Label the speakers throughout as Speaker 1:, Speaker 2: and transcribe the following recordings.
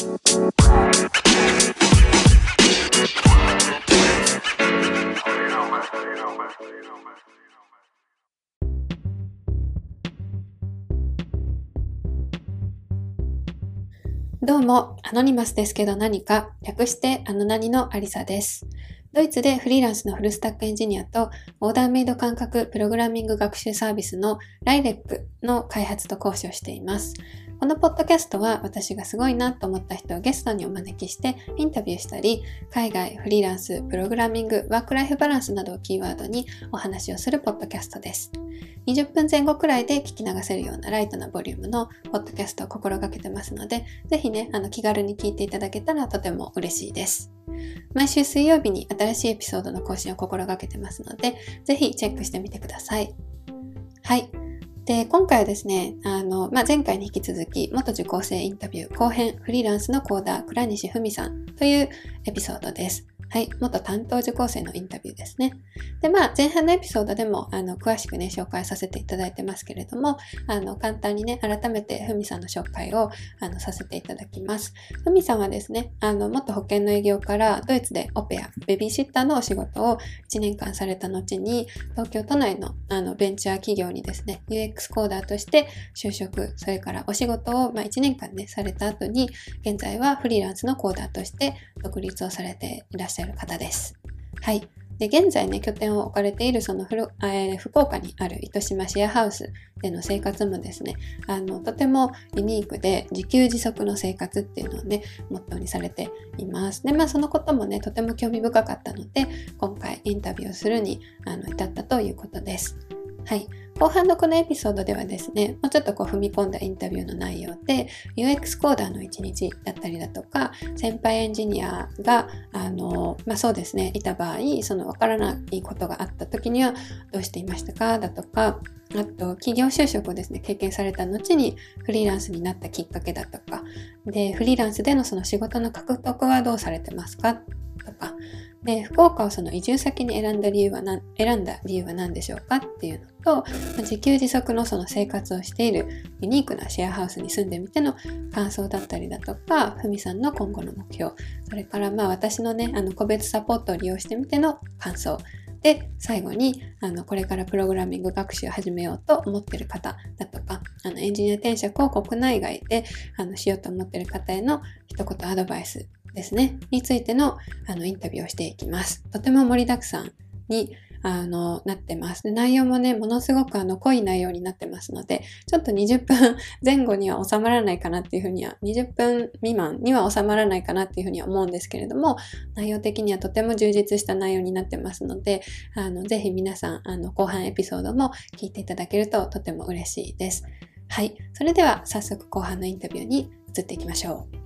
Speaker 1: どうも、アノニマスですけど何か、略してアノナニのアリサです。ドイツでフリーランスのフルスタックエンジニアとオーダーメイド感覚プログラミング学習サービスのライレックの開発と講師をしています。このポッドキャストは私がすごいなと思った人をゲストにお招きしてインタビューしたり、海外、フリーランス、プログラミング、ワークライフバランスなどをキーワードにお話をするポッドキャストです。20分前後くらいで聞き流せるようなライトなボリュームのポッドキャストを心がけてますので、ぜひね、あの気軽に聞いていただけたらとても嬉しいです。毎週水曜日に新しいエピソードの更新を心がけてますので、ぜひチェックしてみてください。はい。で、今回はですね、あの、まあ、前回に引き続き、元受講生インタビュー後編、フリーランスのコーダー、倉西文さんというエピソードです。はい、元担当受講生のインタビューですね。で、まあ、前半のエピソードでも、あの、詳しくね、紹介させていただいてますけれども、あの、簡単にね、改めてふみさんの紹介を、あの、させていただきます。ふみさんはですね、あの、元保険の営業からドイツでオペア、ベビーシッターのお仕事を1年間された後に、東京都内の、あの、ベンチャー企業にですね、UX コーダーとして就職、それからお仕事を、まあ、1年間ね、された後に、現在はフリーランスのコーダーとして独立をされていらっしゃいまする方です。はい。で、現在ね、拠点を置かれているそのふる、えー、福岡にある糸島シェアハウスでの生活もですね、あの、とてもユニークで自給自足の生活っていうのをね、モットーにされています。で、まあそのこともね、とても興味深かったので、今回インタビューをするにあの至ったということです。はい。後半のこのエピソードではですね、もうちょっとこう踏み込んだインタビューの内容で、UX コーダーの一日だったりだとか、先輩エンジニアが、あの、まあそうですね、いた場合、そのわからないことがあった時にはどうしていましたか？だとか、あと、企業就職をですね、経験された後にフリーランスになったきっかけだとか、で、フリーランスでのその仕事の獲得はどうされてますか？とか、で、福岡をその移住先に選んだ理由は何、選んだ理由は何でしょうか？っていうのと、自給自足のその生活をしているユニークなシェアハウスに住んでみての感想だったりだとか、ふみさんの今後の目標、それからまあ私のね、あの個別サポートを利用してみての感想、で、最後に、あの、これからプログラミング学習を始めようと思っている方だとか、あの、エンジニア転職を国内外で、あの、しようと思っている方への一言アドバイスですね、についてのあのインタビューをしていきます。とても盛りだくさんにあのなってますで。内容もね、ものすごくあの濃い内容になってますので、ちょっと20分 前後には収まらないかなっていうふうには、20分未満には収まらないかなっていうふうには思うんですけれども、内容的にはとても充実した内容になってますので、あのぜひ皆さん、あの後半エピソードも聞いていただけるととても嬉しいです。はい。それでは早速後半のインタビューに移っていきましょう。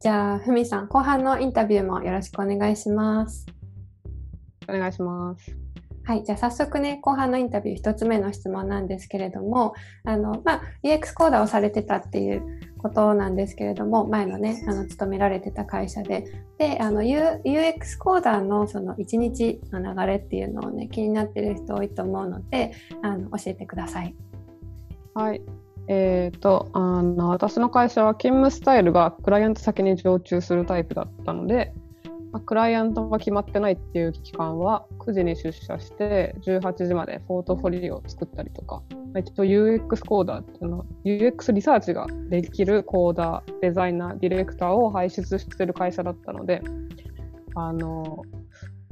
Speaker 1: じゃあ、ふみさん、後半のインタビューもよろしくお願いします。
Speaker 2: お願いします。
Speaker 1: はい、じゃあ早速ね、後半のインタビュー1つ目の質問なんですけれども、あの、まあ、EX コーダーをされてたっていうことなんですけれども、前のね、あの、勤められてた会社で、で、あの、U、UX コーダーのその1日の流れっていうのをね、気になってる人多いと思うので、あの、教えてください。
Speaker 2: はい。えーと、あの私の会社は勤務スタイルがクライアント先に常駐するタイプだったので、まあ、クライアントが決まってないっていう期間は9時に出社して18時までポートフォリオを作ったりとか、一応 UX コーダーっていうの UX リサーチができるコーダーデザイナーディレクターを輩出してる会社だったのであの、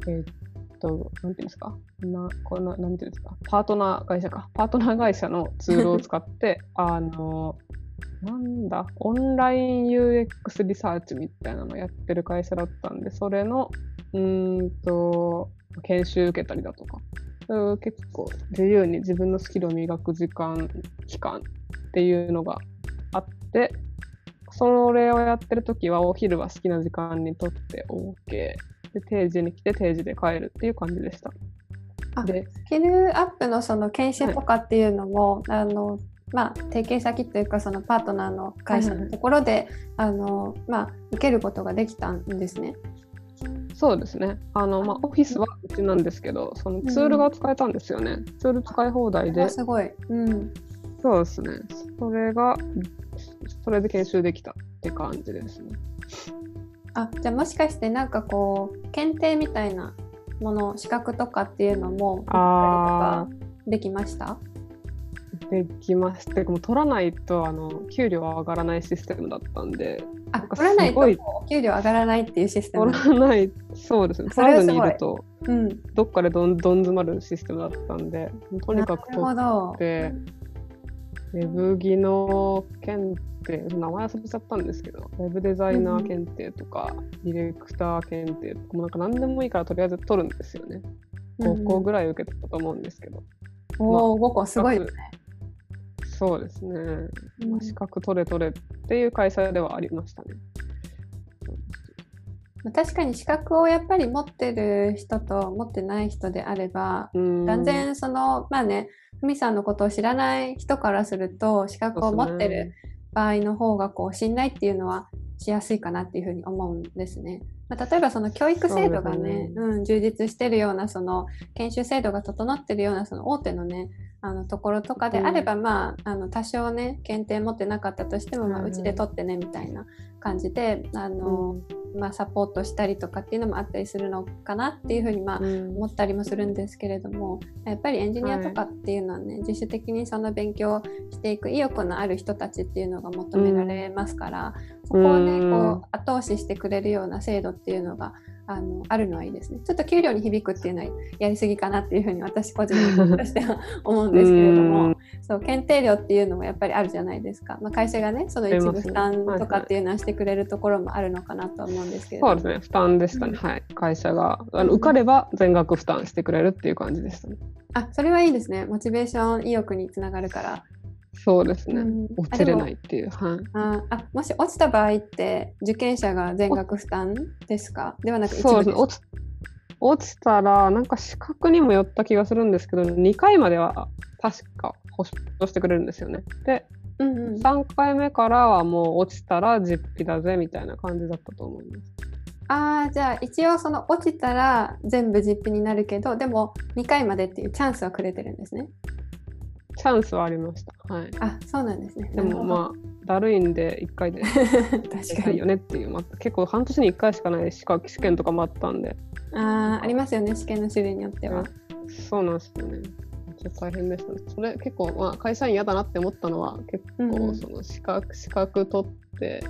Speaker 2: えっー、と、なんていうんですか、なこのなんていうんですか、パートナー会社か、パートナー会社のツールを使って、あの、なんだ、オンライン UX リサーチみたいなのをやってる会社だったんで、それの、うんと、研修受けたりだとか、結構自由に自分のスキルを磨く時間、期間っていうのがあって、それをやってる時はお昼は好きな時間にとって OK で定時に来て定時で帰るっていう感じでした。
Speaker 1: でスキルアップのその研修とかっていうのも、はい、あのまあ、提携先というかそのパートナーの会社のところで、はい、あのまあ、受けることができたんですね。
Speaker 2: そうですね。あの、まあ、オフィスはうちなんですけど、そのツールが使えたんですよね。ツール使い放題で。
Speaker 1: すごい。うん。
Speaker 2: そうですね。それが、それで研修できたって感じですね。
Speaker 1: あ、じゃあもしかしてなんかこう、検定みたいなもの、資格とかっていうのも、あできました？
Speaker 2: できました。も取らないとあの給料は上がらないシステムだったんで。
Speaker 1: あ、取らないと給料上がらないっていうシステム
Speaker 2: 取らない、そうですね。取らずにいると、うん、どっかでどんどん詰まるシステムだったんで、とにかく取って、ウェブ技能検定、名前忘れちゃったんですけど、ウェブデザイナー検定とか、うん、ディレクター検定とか、もなんか何でもいいからとりあえず取るんですよね。5個ぐらい受けたと思うんですけど。
Speaker 1: おお、まあ、5個すごいですね。
Speaker 2: そうですね、まあ、資格取れ取れっていう会社ではありましたね。
Speaker 1: 確かに資格をやっぱり持ってる人と持ってない人であれば断然そのまあねふみさんのことを知らない人からすると資格を持ってる場合の方がこう信頼っていうのはしやすいかなっていうふうに思うんですね。まあ、例えばその教育制度がね、うん、充実してるようなその研修制度が整ってるようなその大手のねあのところとかであれば、うん、まああの多少ね検定持ってなかったとしても、まあ、うちで取ってねみたいな感じであの、うん、まあ、サポートしたりとかっていうのもあったりするのかなっていうふうに、まあ、思ったりもするんですけれどもやっぱりエンジニアとかっていうのはね、はい、自主的にその勉強していく意欲のある人たちっていうのが求められますから、そこをねこう後押ししてくれるような制度っていうのがあのあるのはいいですね。ちょっと給料に響くっていうのはやりすぎかなっていうふうに私個人としては思うんですけれども。そう検定料っていうのもやっぱりあるじゃないですか、まあ、会社がねその一部負担とかっていうのはしてくれるところもあるのかなと思うんですけれど
Speaker 2: も、そうですね。負担でしたね、うん、はい。会社があの受かれば全額負担してくれるっていう感じでしたね。
Speaker 1: あそれはいいですね。モチベーション意欲につながるから
Speaker 2: そうですね、うん、落ちれないっていう。はい、
Speaker 1: ああもし落ちた場合って受験者が全額負担ですか？ではなく
Speaker 2: そうですね落ち落ちたらなんか資格にもよった気がするんですけど2回までは確か保証してくれるんですよね。で、うんうん、3回目からはもう落ちたら実費だぜみたいな感じだったと思います。
Speaker 1: ああじゃあ一応その落ちたら全部実費になるけどでも2回までっていうチャンスはくれてるんですね。
Speaker 2: チャンスはありました。はい。
Speaker 1: あ、そうなんですね。
Speaker 2: でもまあだるいんで1回で 確かによねっていう、まあ、結構半年に1回しかない資格試験とかもあったんで。
Speaker 1: ああありますよね試験の種類によっては。
Speaker 2: そうなんですよね。ちょっと大変でしたね。それ結構、まあ、会社員嫌だなって思ったのは結構その資格、うん、資格取って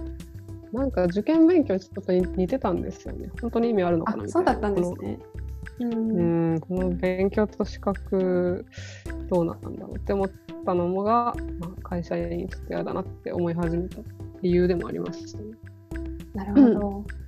Speaker 2: なんか受験勉強ちょっと似てたんですよね。本当に意味あるのかなみたいな。そうだったんですね。うん。この勉強と資格どうなんだろうって思ったのもが、まあ、会社員ちょっと嫌だなって思い始めた理由でもありましたね。
Speaker 1: なるほど、うん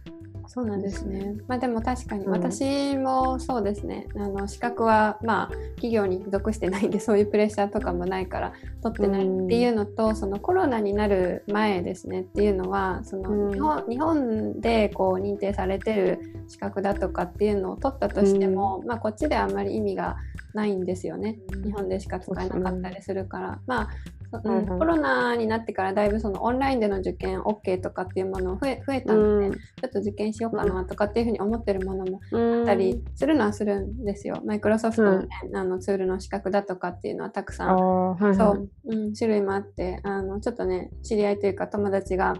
Speaker 1: そうなんですね。まあでも確かに私もそうですね。うん、あの資格はまあ企業に属してないんでそういうプレッシャーとかもないから取ってないっていうのと、うん、そのコロナになる前ですねっていうのはその日本うん、日本でこう認定されてる資格だとかっていうのを取ったとしても、まあこっちであんまり意味がないんですよね。日本でしか使えなかったりするから。まあうん、コロナになってからだいぶそのオンラインでの受験 OK とかっていうもの増え増えたので、うん、ちょっと受験しようかなとかっていうふうに思ってるものもあったりするのはするんですよ。マイクロソフトの,、ねあのツールの資格だとかっていうのはたくさん、はいはい、そう、うん、種類もあってあのちょっとね知り合いというか友達が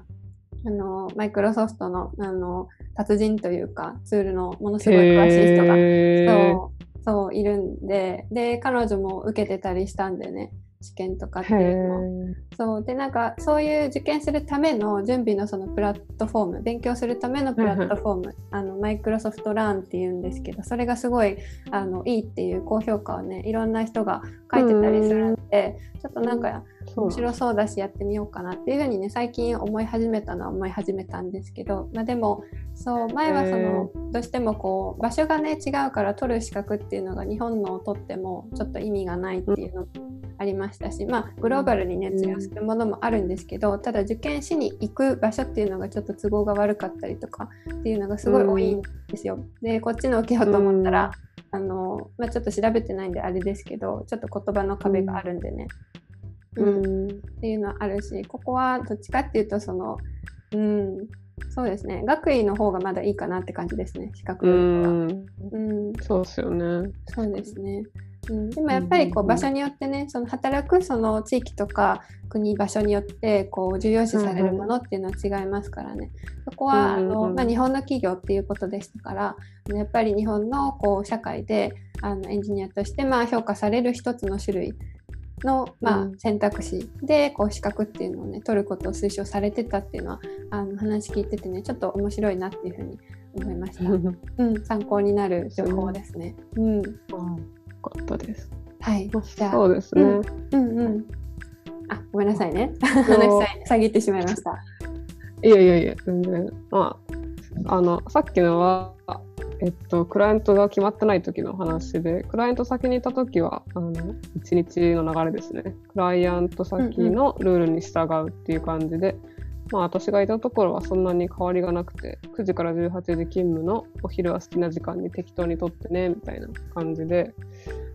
Speaker 1: あのマイクロソフトのあの達人というかツールのものすごい詳しい人がそうそういるんでで彼女も受けてたりしたんでね試験とかっていうのも。そう。でなんかそういう受験するための準備のそのプラットフォーム勉強するためのプラットフォーム、あのマイクロソフトラーンっていうんですけどそれがすごいあのいいっていう高評価をねいろんな人が書いてたりするんでちょっとなんか面白そうだしやってみようかなっていうふうにね最近思い始めたのは思い始めたんですけど、まあ、でもそう前はそのどうしてもこう場所がね違うから取る資格っていうのが日本のを取ってもちょっと意味がないっていうのありましたし、まあ、グローバルにね通用するものもあるんですけどただ受験しに行く場所っていうのがちょっと都合が悪かったりとかっていうのがすごい多いんですよ。でこっちの受けようと思ったら、あのまあ、ちょっと調べてないんであれですけどちょっと言葉の壁があるんでね、うん、っていうのはあるしここはどっちかっていうとその、うん、そうですね。学位の方がまだいいかなって感じですね。資格
Speaker 2: う
Speaker 1: よりは。
Speaker 2: ん、
Speaker 1: うん、
Speaker 2: そうですよね。
Speaker 1: そうですね。うん、でもやっぱりこ
Speaker 2: う
Speaker 1: 場所によってね、その働くその地域とか国場所によってこう重要視されるものっていうのは違いますからね。そこはあ
Speaker 2: うんうんうん
Speaker 1: のまあ日本の企業っていうことでしたから、やっぱり日本のこう社会であのエンジニアとしてまあ評価される一つの種類のまあ
Speaker 2: うん
Speaker 1: 選択肢でこう資格っていうのをね取ることを推奨されてたっていうのはあの話聞いててねちょっと面白いなっていうふうに思いました。うん、参考になる情報ですね。うん、
Speaker 2: よかったです。
Speaker 1: はい。じゃあ、
Speaker 2: そうですね。
Speaker 1: うんうん。あ、ごめんなさいね。話さ遮ってしまいました。
Speaker 2: いやいやいや、全然。まあ、あの、さっきのは、えっと、クライアントが決まってない時の話で、クライアント先にいた時は、あの、一日の流れですね。クライアント先のルールに従うっていう感じで、まあ、私がいたところはそんなに変わりがなくて、9時から18時勤務のお昼は好きな時間に適当にとってね、みたいな感じで、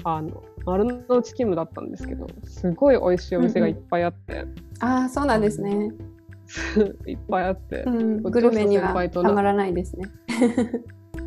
Speaker 2: あの、丸の内勤務だったんですけど、すごい美味しいお店がいっぱいあって、
Speaker 1: ああ、そうなんですね。
Speaker 2: いっぱいあって、
Speaker 1: うん、グルメにはたまらないですね。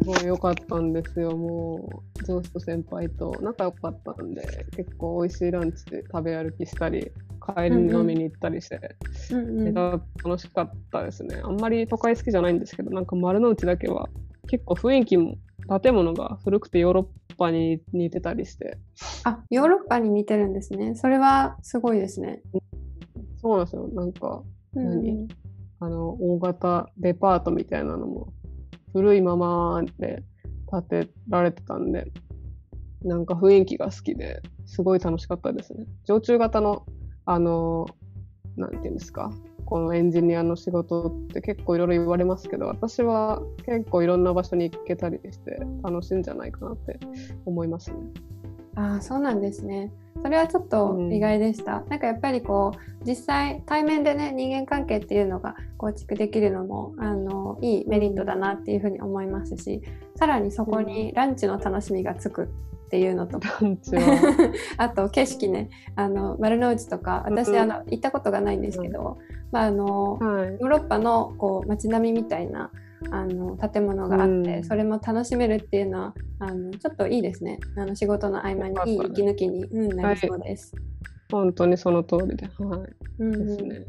Speaker 2: すごい良かったんですよ、もう、上司と先輩と仲良かったんで、結構美味しいランチで食べ歩きしたり、帰りに飲みに行ったりして、
Speaker 1: うんうん。
Speaker 2: 楽しかったですね。あんまり都会好きじゃないんですけど、なんか丸の内だけは結構雰囲気も、建物が古くてヨーロッパに似てたりして、
Speaker 1: あ、ヨーロッパに似てるんですね。それはすごいですね。
Speaker 2: そうなんですよ、なんか、
Speaker 1: うんうん。
Speaker 2: 何？あの、大型デパートみたいなのも古いままで建てられてたんで、なんか雰囲気が好きで、すごい楽しかったですね。常駐型の、あの、なんていうんですか、このエンジニアの仕事って結構いろいろ言われますけど、私は結構いろんな場所に行けたりして楽しいんじゃないかなって思いますね。
Speaker 1: ああ、そうなんですね。それはちょっと
Speaker 2: うん
Speaker 1: 意外でした。なんかやっぱりこう実際対面でね人間関係っていうのが構築できるのもあのいいメリットだなっていうふうに思いますし、さらにそこにランチの楽しみがつくっていうのとか、
Speaker 2: ランチは。
Speaker 1: あと景色ねあの丸の内とか私、
Speaker 2: うん
Speaker 1: あの行ったことがないんですけど、まああの
Speaker 2: はい。
Speaker 1: ヨーロッパのこう街並みみたいなあの建物があって、
Speaker 2: うん
Speaker 1: それも楽しめるっていうのはあのちょっといいですねあの仕事の合間にいい息抜きに、うん、なりそうです。
Speaker 2: 本当にその通りで。はい。
Speaker 1: うんうん
Speaker 2: ですね。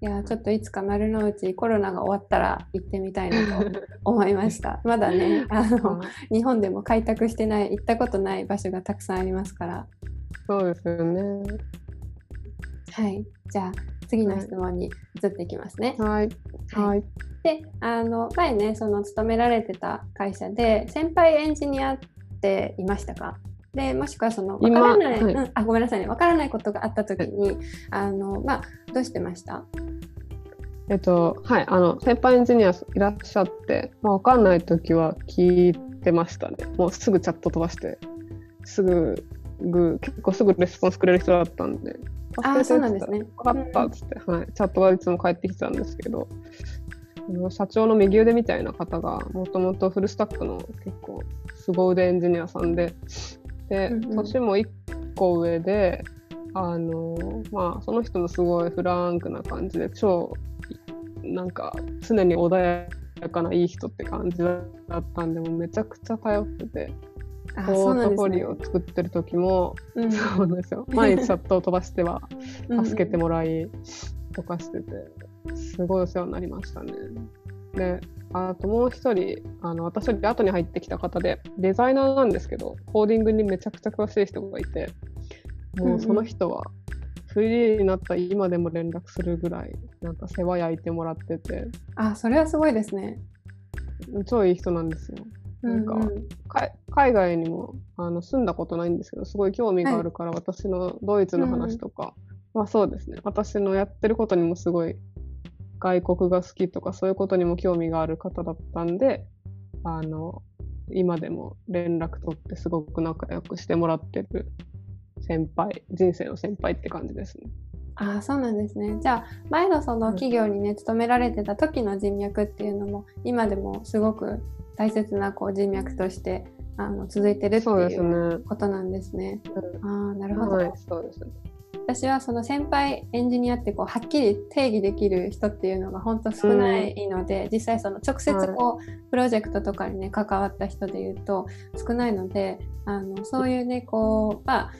Speaker 1: いやちょっといつか丸の内コロナが終わったら行ってみたいなと 思いました。まだねあの
Speaker 2: はい
Speaker 1: 日本でも開拓してない行ったことない場所がたくさんありますから。
Speaker 2: そうですよね。
Speaker 1: はい、じゃあ次の質問に移っていきますね。
Speaker 2: はい。はい。
Speaker 1: であの前ねその勤められてた会社で先輩エンジニアっていましたか？でもしくはその分
Speaker 2: 今
Speaker 1: からない、
Speaker 2: はい
Speaker 1: うん、あごめんなさいね分からないことがあった時にあの、まあ、どうしてました？
Speaker 2: えっと、はい。あの、先輩エンジニアいらっしゃって、まあ、わかんないときは聞いてましたね。もうすぐチャット飛ばして、すぐ、ぐ結構すぐレスポンスくれる人だったんで。
Speaker 1: あーそうなんですね。
Speaker 2: 分かった。っつって、はい。チャットがいつも返ってきてたんですけど、あの社長の右腕みたいな方が、もともとフルスタックの結構凄腕エンジニアさんで、で、
Speaker 1: うんうん。
Speaker 2: 年も1個上で、あのまあその人もすごいフランクな感じで超なんか常に穏やかないい人って感じだったんでもうめちゃくちゃ頼ってて。
Speaker 1: あ
Speaker 2: ポートフォリオを作ってる時も、
Speaker 1: うん
Speaker 2: そうなんですよ毎日チャットを飛ばしては
Speaker 1: うん
Speaker 2: 助けてもらいとかしててすごいお世話になりましたね。であともう一人あの私より後に入ってきた方でデザイナーなんですけどコーディングにめちゃくちゃ詳しい人がいてもうその人はフリーになった今でも連絡するぐらいなんか世話焼いてもらってて
Speaker 1: あそれはすごいですね。
Speaker 2: 超いい人なんですよ。なんかか海外にもあの住んだことないんですけどすごい興味があるから、私のドイツの話とか、まあそうですね。私のやってることにもすごい外国が好きとかそういうことにも興味がある方だったんであの今でも連絡取ってすごく仲良くしてもらってる先輩人生の先輩って感じですね。
Speaker 1: あそうなんですね。じゃあ前のその企業にね勤められてた時の人脈っていうのも今でもすごく大切なこう人脈としてあの続いてるっていう
Speaker 2: ね。
Speaker 1: ことなんですね。ああなるほど。
Speaker 2: はい、そうですね。
Speaker 1: 私はその先輩エンジニアってこうはっきり定義できる人っていうのが本当少ないので、うん、実際その直接こう、プロジェクトとかにね関わった人でいうと少ないのであのそういうねこうまあ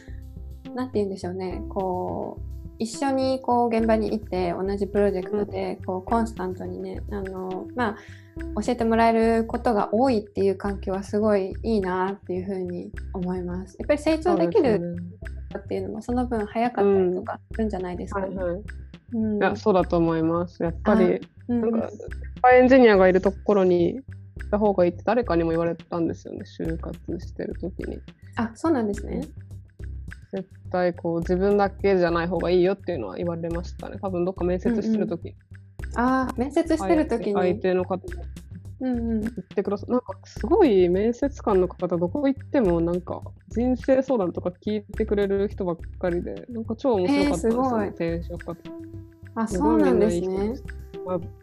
Speaker 1: 何て言うんでしょうねこう一緒にこう現場に行って同じプロジェクトでこうコンスタントにねあの、まあ、教えてもらえることが多いっていう環境はすごいいいなっていうふうに思います。やっぱり成長できるっていうのもその分早かったりとかするんじゃないですか、ねうんはいはい
Speaker 2: うん、いやそうだと思います。やっぱり、なんか、エンジニアがいるところに行った方がいいって誰かにも言われたんですよね、就活してる時に。
Speaker 1: あそうなんですね。
Speaker 2: 絶対こう自分だけじゃない方がいいよっていうのは言われましたね。多分どっか面接してる時、
Speaker 1: うんうん、ああ、面接してる時に。
Speaker 2: 相手の方うんうん、言ってください。なんかすごい面接官の方どこ行ってもなんか人生相談とか聞いてくれる人ばっかりでなんか超面白かったですね、えー、転職活
Speaker 1: あそうなんですね。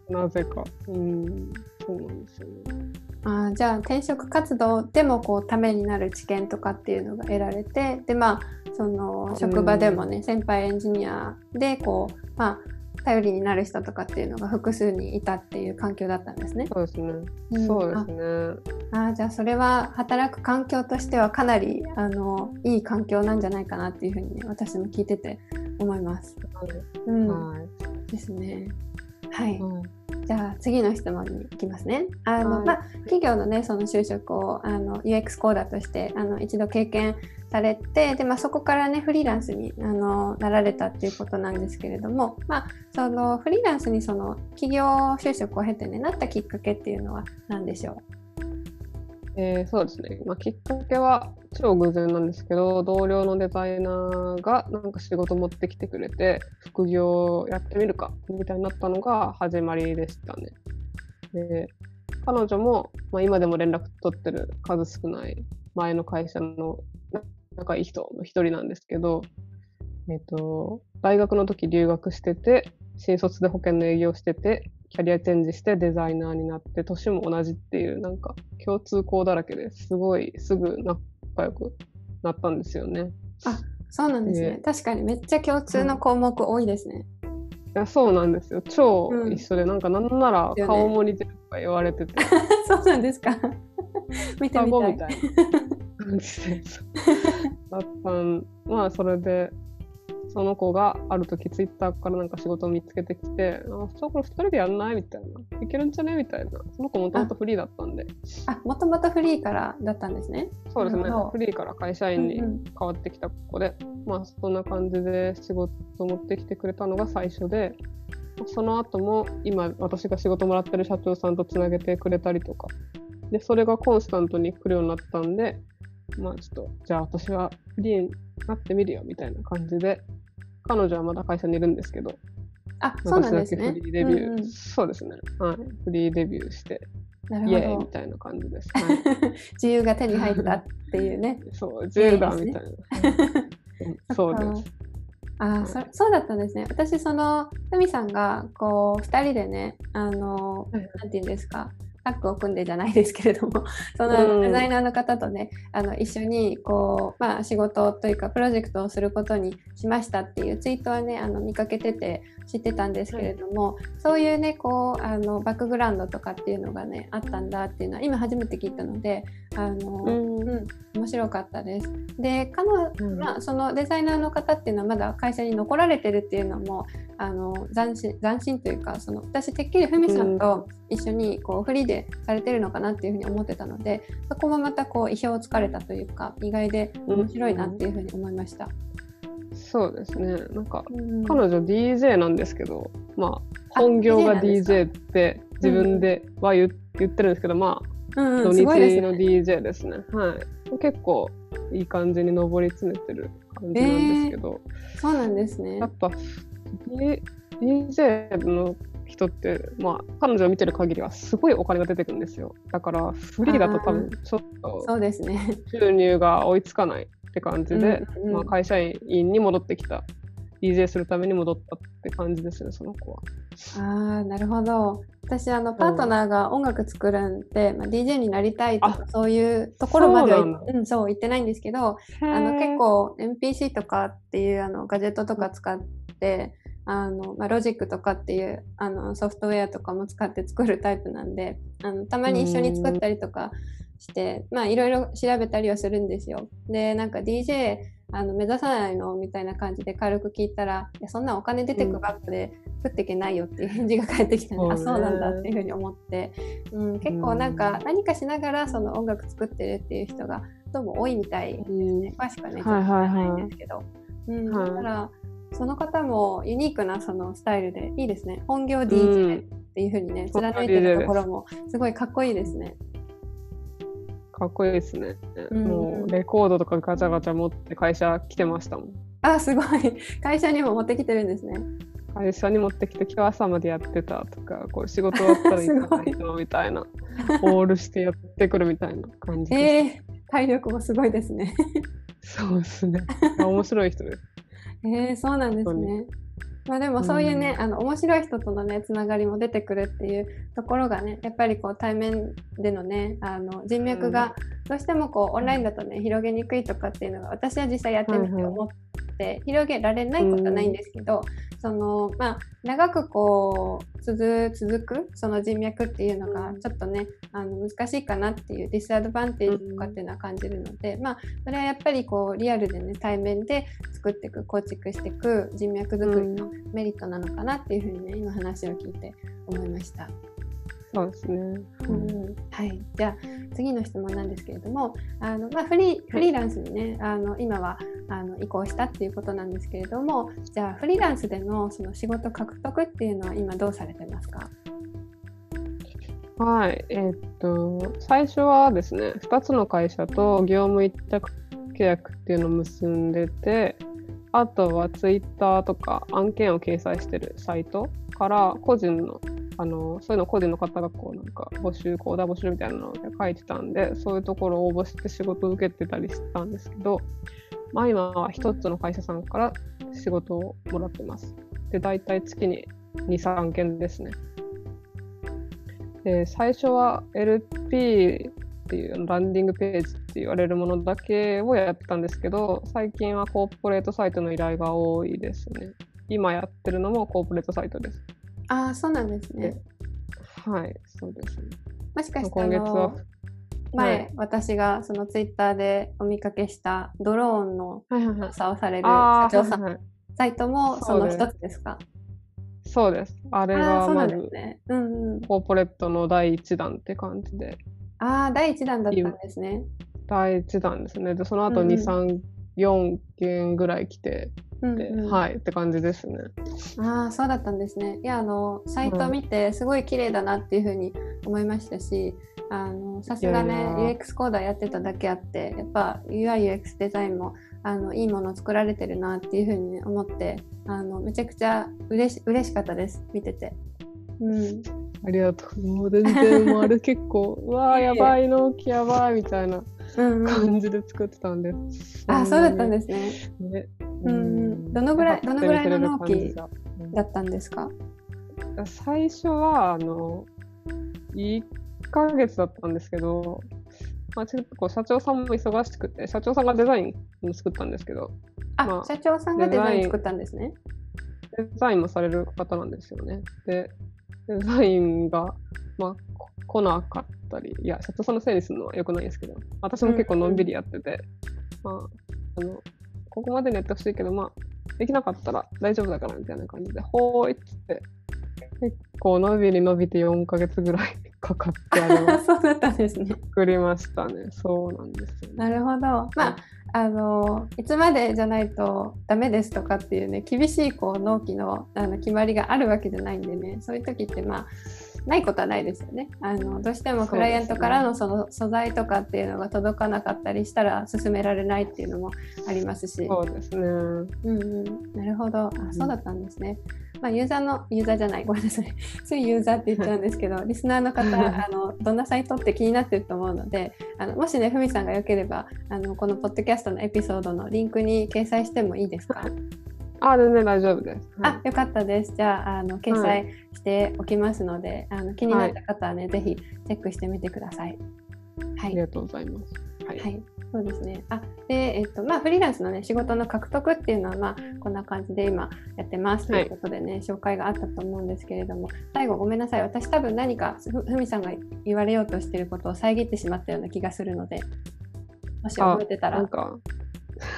Speaker 2: ななぜか。うんそうなんですよね。
Speaker 1: あじゃあ転職活動でもこうためになる知見とかっていうのが得られてでまあその職場でもね、先輩エンジニアでこうまあ頼りになる人とかっていうのが複数にいたっていう環境だったんですね。
Speaker 2: そうですね。うん、そうですね。
Speaker 1: あじゃあそれは働く環境としてはかなりあのいい環境なんじゃないかなっていうふうに、ね、私も聞いてて思います。はい、うん、はい、ですね。はい。うんじゃあ次の質問に行きますね。あの、はい、まあ、企業のねその就職をあの UX コーダーとしてあの一度経験されてで、まあ、そこからねフリーランスにあのなられたっていうことなんですけれども、まあ、そのフリーランスにその企業就職を経てねなったきっかけっていうのは何でしょう？
Speaker 2: えー、そうですね、まあ、きっかけは超偶然なんですけど同僚のデザイナーがなんか仕事持ってきてくれて副業やってみるかみたいになったのが始まりでしたね。で彼女も、まあ、今でも連絡取ってる数少ない前の会社の仲いい人の一人なんですけど、えっ、ー、と、大学の時留学してて新卒で保険の営業しててキャリアチェンジしてデザイナーになって年も同じっていうなんか共通項だらけですごいすぐ仲良くなったんですよね。
Speaker 1: あそうなんですね。確かにめっちゃ共通の項目多いですね。
Speaker 2: いやそうなんですよ。超一緒で、うん、なんかなんなら顔も似てるとか言われてて、ね、
Speaker 1: そうなんですか。見てみたい。みたいな
Speaker 2: 感じで だったんまあそれでその子がある時ツイッターからなんか仕事を見つけてきて、あ、じゃあこれ2人でやんないみたいな。いけるんじゃねみたいな。その子もともとフリーだったんで。
Speaker 1: あ、もともとフリーからだったんですね。
Speaker 2: そうですね。フリーから会社員に変わってきた子で、うんうん、まあそんな感じで仕事を持ってきてくれたのが最初で、その後も今私が仕事もらってる社長さんとつなげてくれたりとか、で、それがコンスタントに来るようになったんで、まあちょっと、じゃあ私はフリーになってみるよみたいな感じで、彼女はまだ会社にいるんですけど、
Speaker 1: あ、そうなんですね。
Speaker 2: フリーデビュー、うんうん、そうですね。はい。フリーデビューして、イエーイみたいな感じです。はい、
Speaker 1: 自由が手に入ったっていうね。
Speaker 2: そう、自由だみたいな。そうです。
Speaker 1: あそそうだったんですね。私、その、ふみさんが、こう、2人でね、あの、なんて言うんですか、タッグを組んでじゃないですけれども そのデザイナーの方とね、あの一緒にこう、まあ、仕事というかプロジェクトをすることにしましたっていうツイートはねあの見かけてて知ってたんですけれども、そういうねこうあのバックグラウンドとかっていうのがねあったんだっていうのは今初めて聞いたのであの、うん、うん、面白かったです。で彼女、うん、まあ、そのデザイナーの方っていうのはまだ会社に残られてるっていうのもあの斬新斬新というかその私てっきりふみさんと一緒にこうフリーでされてるのかなっていうふうに思ってたのでそこもまたこう意表をつかれたというか意外で面白いなっていうふうに思いました。
Speaker 2: そうですね。なんか、彼女 DJ なんですけどまあ本業が DJ って自分では言,、言ってるんですけどまあ、うんうん、土日の DJ ですね、はい。結構いい感じに上り詰めてる感じなんですけど、
Speaker 1: えー、そうなんですね。
Speaker 2: やっぱ DJ の人って、まあ、彼女を見てる限りはすごいお金が出てくるんですよ。だからフリーだと多分ちょっと
Speaker 1: そうですね。
Speaker 2: 収入が追いつかないって感じで、うんうん、まあ、会社員に戻ってきた。DJ するために戻ったって感じですねその子は。
Speaker 1: ああなるほど。私あのパートナーが音楽作るんで、まあ、DJ になりたいとかそういうところまではうん、そう言ってないんですけどあの結構 MPC とかっていうあのガジェットとか使ってあの、まあ、ロジックとかっていうあのソフトウェアとかも使って作るタイプなんであのたまに一緒に作ったりとかして、まあいろいろ調べたりはするんですよ。でなんか DJ あの目指さないのみたいな感じで軽く聞いたらいやそんなお金出てくバッグで食っていけないよっていう返事が返ってきたんで、うん、あそうなんだっていうふうに思って、うん、結構なんか何かしながらその音楽作ってるっていう人がどうも多いみたいですね、詳しくはねちょっと知らないんですけど、うん、だからその方もユニークなそのスタイルでいいですね。本業 DJ っていうふうにね、貫いてるところもすごいかっこいいですね。
Speaker 2: かっこいいですね。うん、もうレコードとかガチャガチャ持って会社来てましたもん。
Speaker 1: あ、すごい。会社にも持ってきてるんですね。
Speaker 2: 会社に持ってきて今日朝までやってたとか、こう仕事終わったら行かないとみたいな、オールしてやってくるみたいな感じ
Speaker 1: です。えー、体力もすごいですね。
Speaker 2: そうですね。面白い人です。
Speaker 1: えー、そうなんですね。まあでもそういうね、うん、あの面白い人とのねつながりも出てくるっていうところがねやっぱりこう対面でのねあの人脈がどうしてもこうオンラインだとね広げにくいとかっていうのが私は実際やってみて思って広げられないことはないんですけど、そのまあ長くこう続続くその人脈っていうのがちょっとねあの難しいかなっていうディスアドバンテージとかっていうのは感じるので、まあそれはやっぱりこうリアルでね対面で作っていく構築していく人脈作りのメリットなのかなっていうふうにね今話を聞いて思いました。
Speaker 2: そうですね。
Speaker 1: うん、はい。じゃあ次の質問なんですけれども、あのまあフリーフリーランスにね、あの今はあの移行したっていうことなんですけれども、じゃあフリーランスでのその仕事獲得っていうのは今どうされてますか？
Speaker 2: はい。えー、っと最初はですね、2つの会社と業務委託契約っていうのを結んでて、あとはツイッターとか案件を掲載してるサイトから個人のあのそういうの個人の方がこうなんか募集コーダー募集みたいなのを書いてたんでそういうところを応募して仕事を受けてたりしたんですけど、まあ、今は一つの会社さんから仕事をもらってます。で大体月に23件ですね。で最初は LP っていうランディングページって言われるものだけをやってたんですけど最近はコーポレートサイトの依頼が多いですね。今やってるのもコーポレートサイトです。
Speaker 1: ああ、そうなんですね。
Speaker 2: はい、そうですね。
Speaker 1: もしかして今月は前、はい、私がそのツイッターでお見かけしたドローンの操作をされる社長さん、はいはい、サイトもその一つですか？
Speaker 2: そうです。あれがまず、ねうんうん、コーポレートの第一弾って感じで。
Speaker 1: ああ、第一弾だったんですね。
Speaker 2: 第一弾ですね。で、その後2、うん、3、4件ぐらい来て、うんうん、はいって感じですね。
Speaker 1: ああそうだったんですね。いやあのサイト見てすごい綺麗だなっていうふうに思いましたし、あのさすがね UX コーダーやってただけあってやっぱ UIUX デザインもあのいいものを作られてるなっていうふうに思ってあのめちゃくちゃ嬉し嬉しかったです見てて。
Speaker 2: うん、ありがとう。もう全然もうあれ結構う わーやばい納期やばいみたいな感じで作ってたんで。
Speaker 1: あそうだったんですね。ね。うん、どのぐらいどのぐらいの納期だったんですか？
Speaker 2: 最初はあの1ヶ月だったんですけど、まあ、ちょっとこう社長さんも忙しくて社長さんがデザインを作ったんですけど
Speaker 1: あ、まあ、社長さんがデザイン作ったんですね。
Speaker 2: デザインもされる方なんですよね。でデザインが、まあ、来なかったりいや社長さんのせいにするのはよくないですけど私も結構のんびりやってて、うんうん、まああのここまでにやってほしいけど、まあ、できなかったら大丈夫だからみたいな感じで、ほーいっつって、結構伸びに伸びて4ヶ月ぐらい かかってあ
Speaker 1: れ そうだったんですね。
Speaker 2: 作りましたね。そうなんですよ、ね、
Speaker 1: なるほど。まあ、あのいつまでじゃないとダメですとかっていうね厳しいこう納期のあの決まりがあるわけじゃないんでねそういう時ってまあないことはないですよね。あのどうしてもクライアントからのその素材とかっていうのが届かなかったりしたら進められないっていうのもありますし。
Speaker 2: そうですね。うん
Speaker 1: うん、なるほど。あ、そうだったんですね。まあ、ユーザーのユーザーじゃないごめんなさい ついユーザーって言っちゃうんですけど リスナーの方あのどんなサイトって気になってると思うのであのもしねふみさんがよければあのこのポッドキャストのエピソードのリンクに掲載してもいいですか？
Speaker 2: あ、全然大丈夫です。
Speaker 1: あ、よかったです。じゃあ、あの掲載しておきますので、あの気になった方はね、ぜひチェックしてみてください。はい。
Speaker 2: ありがとうございます。はい。
Speaker 1: はい。そうですね。あ、で、えっと、まあ、フリーランスのね、仕事の獲得っていうのは、まあ、こんな感じで今やってますということでね、紹介があったと思うんですけれども、最後ごめんなさい。私多分何かふふみさんが言われようとしていることを遮ってしまったような気がするので、もし覚えてたら
Speaker 2: なん。か、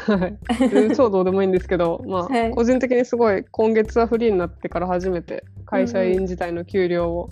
Speaker 2: はい。超どうでもいいんですけど、まあ、
Speaker 1: はい
Speaker 2: 個人的にすごい、今月はフリーになってから初めて会社員自体の給料を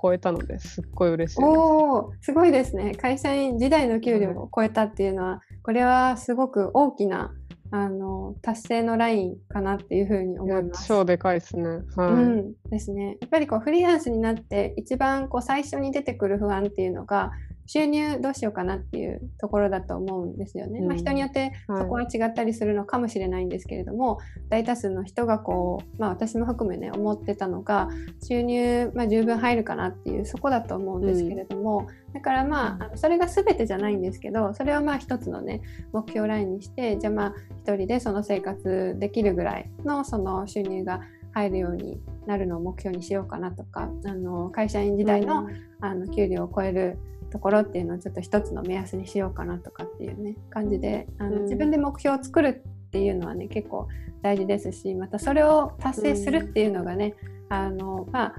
Speaker 2: 超えたので、すっごい嬉しいです。
Speaker 1: おお、すごいですね。会社員時代の給料を超えたっていうのは、これはすごく大きなあの達成のラインかなっていうふうに思います。
Speaker 2: 超でかいですね。はい。
Speaker 1: うん、ですね。やっぱりこうフリーランスになって一番こう最初に出てくる不安っていうのが収入どうしようかなっていうところだと思うんですよね。
Speaker 2: うん。
Speaker 1: まあ、人によって
Speaker 2: はい。
Speaker 1: そこは違ったりするのかもしれないんですけれども、大多数の人がこう、まあ、私も含めね思ってたのが収入、まあ、十分入るかなっていうそこだと思うんですけれども、だからまあそれが全てじゃないんですけどそれをまあ一つのね目標ラインにしてじゃあまあ一人でその生活できるぐらいのその収入が入るようになるのを目標にしようかなとかあの会社員時代の,、あの給料を超えるところっていうのをちょっと一つの目安にしようかなとかっていうね感じであの、
Speaker 2: うん。
Speaker 1: 自分で目標を作るっていうのはね結構大事ですしまたそれを達成するっていうのがね、あのまあ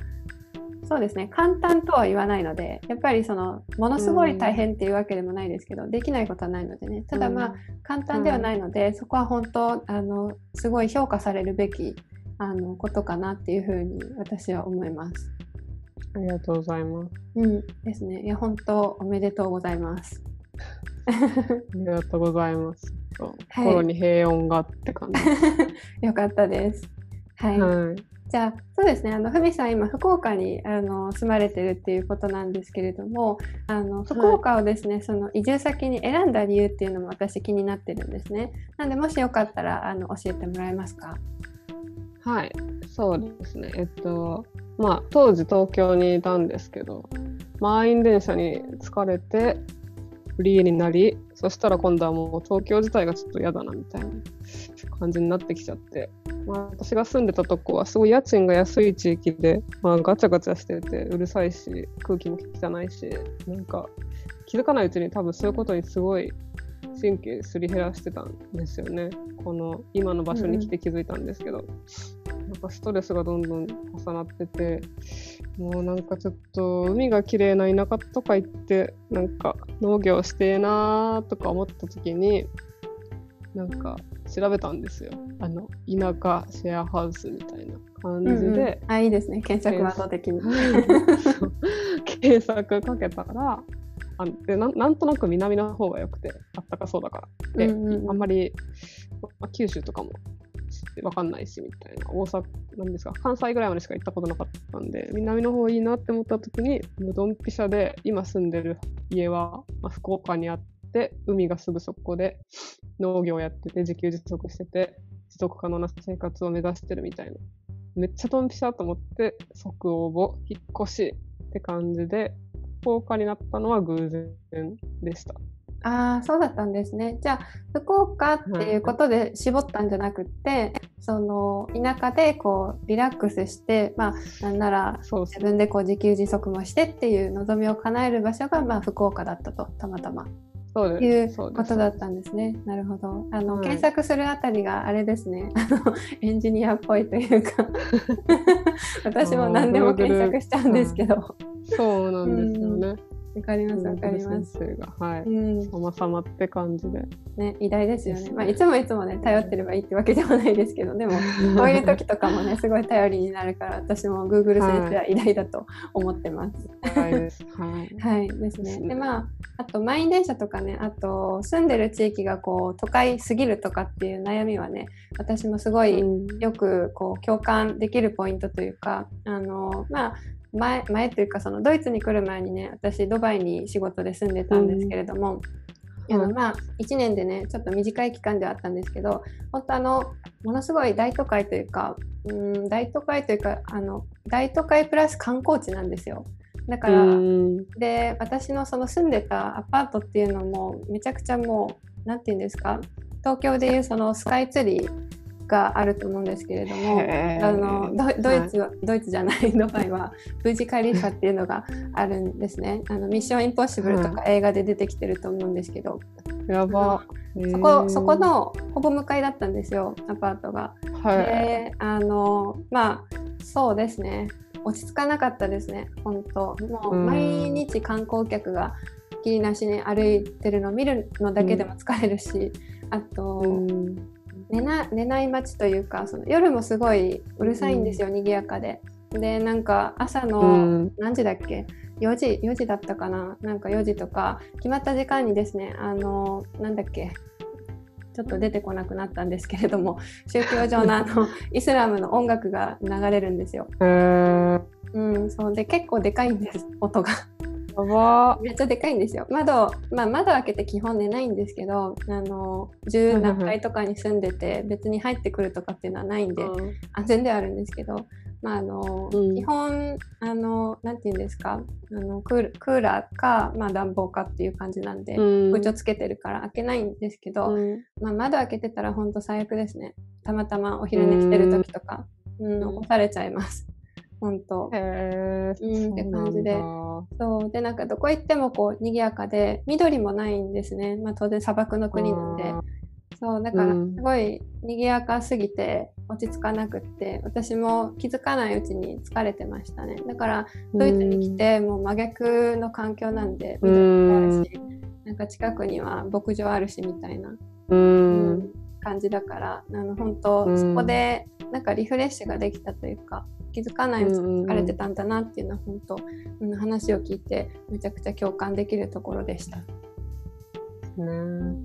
Speaker 1: そうですね簡単とは言わないのでやっぱりそのものすごい大変っていうわけでもないですけど、できないことはないのでねただまあ、簡単ではないので、そこは本当あのすごい評価されるべきあのことかなっていうふうに私は思います。
Speaker 2: ありがとうございます。
Speaker 1: うんですね。いや本当おめでとうございます。
Speaker 2: ありがとうございます。心に平穏がって感じ。
Speaker 1: よかったです。はい。
Speaker 2: はい。
Speaker 1: じゃあそうですね。あのふみさん今福岡にあの住まれてるっていうことなんですけれども、あの福岡をですね、その移住先に選んだ理由っていうのも私気になってるんですね。なんでもしよかったらあの教えてもらえますか？
Speaker 2: はい、そうですね。えっと、まあ、当時東京にいたんですけど、満員電車に疲れて、フリーになり、そしたら今度はもう東京自体がちょっと嫌だなみたいな感じになってきちゃって、まあ、私が住んでたとこはすごい家賃が安い地域で、まあ、ガチャガチャしててうるさいし、空気も汚いし、なんか気づかないうちに多分そういうことにすごい神経すり減らしてたんですよね。この今の場所に来て気づいたんですけど、なんかストレスがどんどん重なってて、もうなんかちょっと海が綺麗な田舎とか行って、なんか農業してえなーとか思った時に、なんか調べたんですよ。あの、田舎シェアハウスみたいな感じで、
Speaker 1: うんうんあいいですね。検索ワード的に。
Speaker 2: 検索かけたらあでなんなんとなく南の方が良くてあったかそうだから。で、
Speaker 1: うんうん。うん
Speaker 2: あんまり、まあ、九州とかも分かんないしみたいな。大阪なんですか関西ぐらいまでしか行ったことなかったんで南の方いいなって思った時にもうドンピシャで今住んでる家は、まあ、福岡にあって海がすぐそこで農業やってて自給自足してて持続可能な生活を目指してるみたいな。めっちゃドンピシャと思って即応募引っ越しって感じで福岡になったのは偶然でした。
Speaker 1: ああ、そうだったんですね。じゃあ、福岡っていうことで絞ったんじゃなくって、その田舎でこうリラックスして、まあ、なんなら自分でこう自給自足もしてっていう望みを叶える場所が、まあ、福岡だったと、たまたま。
Speaker 2: そう
Speaker 1: い。うことだったんですね。なるほど。あの、
Speaker 2: はい
Speaker 1: 検索するあたりがあれですね。あのエンジニアっぽいというか 私も何でも検索しちゃうんですけど。わ
Speaker 2: そうなんですよね。
Speaker 1: かります、わかります。
Speaker 2: 先生が、はい。
Speaker 1: うん、
Speaker 2: 様々って感じで。
Speaker 1: ね、偉大ですよね。まあ、いつもいつもね、頼ってればいいってわけでもないですけど、でも、こういう時とかもね、すごい頼りになるから、私も Google 先生は偉大だと思ってます。
Speaker 2: はいです。はい。
Speaker 1: はい、ですね。
Speaker 2: で
Speaker 1: まあ、あと満員電車とかね、あと住んでる地域がこう都会すぎるとかっていう悩みはね、私もすごい
Speaker 2: うん
Speaker 1: よくこう共感できるポイントというか、あのまあ前前というかそのドイツに来る前にね、私ドバイに仕事で住んでたんですけれども。あの
Speaker 2: はい
Speaker 1: まあ、1年でねちょっと短い期間ではあったんですけど本当あのものすごい大都会というかうん大都会というかあの大都会プラス観光地なんですよ。だから、
Speaker 2: うん。
Speaker 1: で私のその住んでたアパートっていうのもめちゃくちゃもう何て言うんですか？東京でいうそのスカイツリーがあると思うんですけれどもあのドドイツは、はい、ドイツじゃないドバイはブジカリファっていうのがあるんですね。あのミッションインポッシブルとか映画で出てきてると思うんですけど、
Speaker 2: やば。
Speaker 1: そこそこのほぼ向かいだったんですよアパートが。はい、であのまあそうですね。落ち着かなかったですね本当。もう毎日観光客がきりなしに歩いてるのを見るのだけでも疲れるし、あと、寝な寝ない街というかその夜もすごいうるさいんですよ、うん、賑やかで。でなんか朝の何時だっけ？4時4時だったかな？なんか4時とか決まった時間にですねあのなんだっけ？ちょっと出てこなくなったんですけれども 宗教上のあのイスラムの音楽が流れるんですよ。うん、そう。で結構でかいんです音が。めっちゃでかいんですよ。窓、まあ、窓開けて基本寝ないんですけどあの10何階とかに住んでて別に入ってくるとかっていうのはないんで、安全ではあるんですけど、まああの、うん、基本あのなんて言うんですかあのクークーラーか、まあ、暖房かっていう感じなんで、うん、空調つけてるから開けないんですけど、うん、まあ、窓開けてたら本当最悪ですね。たまたまお昼寝してる時とか、うん、起こされちゃいます。本当。へうんって感じで。そう。でなんかどこ行ってもこう賑やかで緑もないんですね、まあ、当然砂漠の国なんで。そう。だからすごい賑やかすぎて落ち着かなくって私も気づかないうちに疲れてましたね。だからドイツに来てもう真逆の環境なんで緑もあるしなんか近くには牧場あるしみたいな、うん、感じだからあの本当そこでなんかリフレッシュができたというか気づかない疲れてたんだなっていうのは本当、うん、話を聞いてめちゃくちゃ共感できるところでした。
Speaker 2: ね、